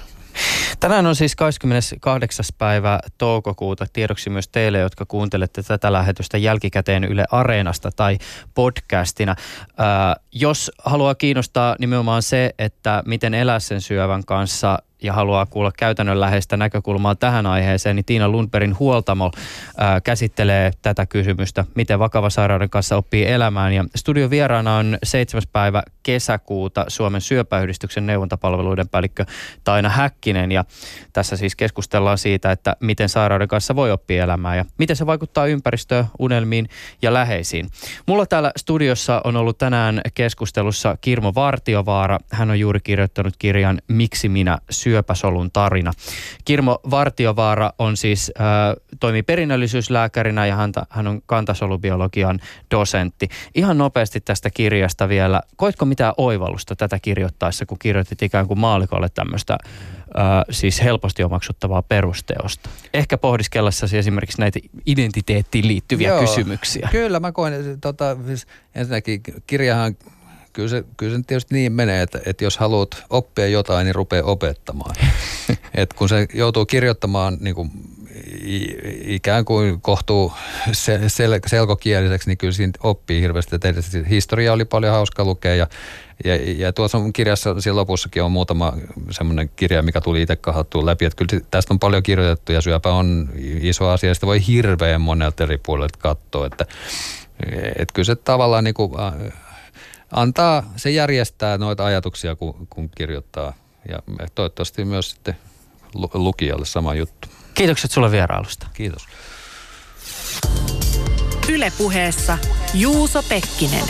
Tänään on siis 28. päivä toukokuuta tiedoksi myös teille, jotka kuuntelette tätä lähetystä jälkikäteen Yle Areenasta tai podcastina. Ää, jos haluaa kiinnostaa nimenomaan se, että miten elää sen syövän kanssa ja haluaa kuulla käytännönläheistä näkökulmaa tähän aiheeseen, niin Tiina Lundbergin huoltamo ää, käsittelee tätä kysymystä, miten vakava sairauden kanssa oppii elämään. Ja studion vieraana on 7. päivä kesäkuuta Suomen syöpäyhdistyksen neuvontapalveluiden päällikkö Taina Häkkinen. Ja tässä siis keskustellaan siitä, että miten sairauden kanssa voi oppia elämään ja miten se vaikuttaa ympäristöön, unelmiin ja läheisiin. Mulla täällä studiossa on ollut tänään keskustelussa Kirmo Vartiovaara. Hän on juuri kirjoittanut kirjan Miksi minä syön syöpäsolun tarina. Kirmo Vartiovaara on siis, äh, toimii perinnöllisyyslääkärinä ja hän, hän on kantasolubiologian dosentti. Ihan nopeasti tästä kirjasta vielä. Koitko mitään oivallusta tätä kirjoittaessa, kun kirjoitit ikään kuin maalikolle tämmöistä äh, siis helposti omaksuttavaa perusteosta? Ehkä pohdiskellessasi esimerkiksi näitä identiteettiin liittyviä Joo, kysymyksiä. Kyllä, mä koen, että tota, siis ensinnäkin kirjahan kyllä se, kyllä se tietysti niin menee, että, että jos haluat oppia jotain, niin rupeaa opettamaan. [laughs] Et kun se joutuu kirjoittamaan niin kuin ikään kuin kohtuu sel, sel, selkokieliseksi, niin kyllä siinä oppii hirveästi. Historia oli paljon hauska lukea ja, ja, ja tuossa kirjassa siellä lopussakin on muutama semmoinen kirja, mikä tuli itse kahattua läpi. Että kyllä tästä on paljon kirjoitettu ja syöpä on iso asia. Sitä voi hirveän monelta eri puolelta katsoa. Että, että kyllä se tavallaan niin kuin, antaa, se järjestää noita ajatuksia, kun, kun kirjoittaa. Ja toivottavasti myös sitten lukijalle sama juttu. Kiitokset sulle vierailusta. Kiitos. Ylepuheessa Juuso Pekkinen.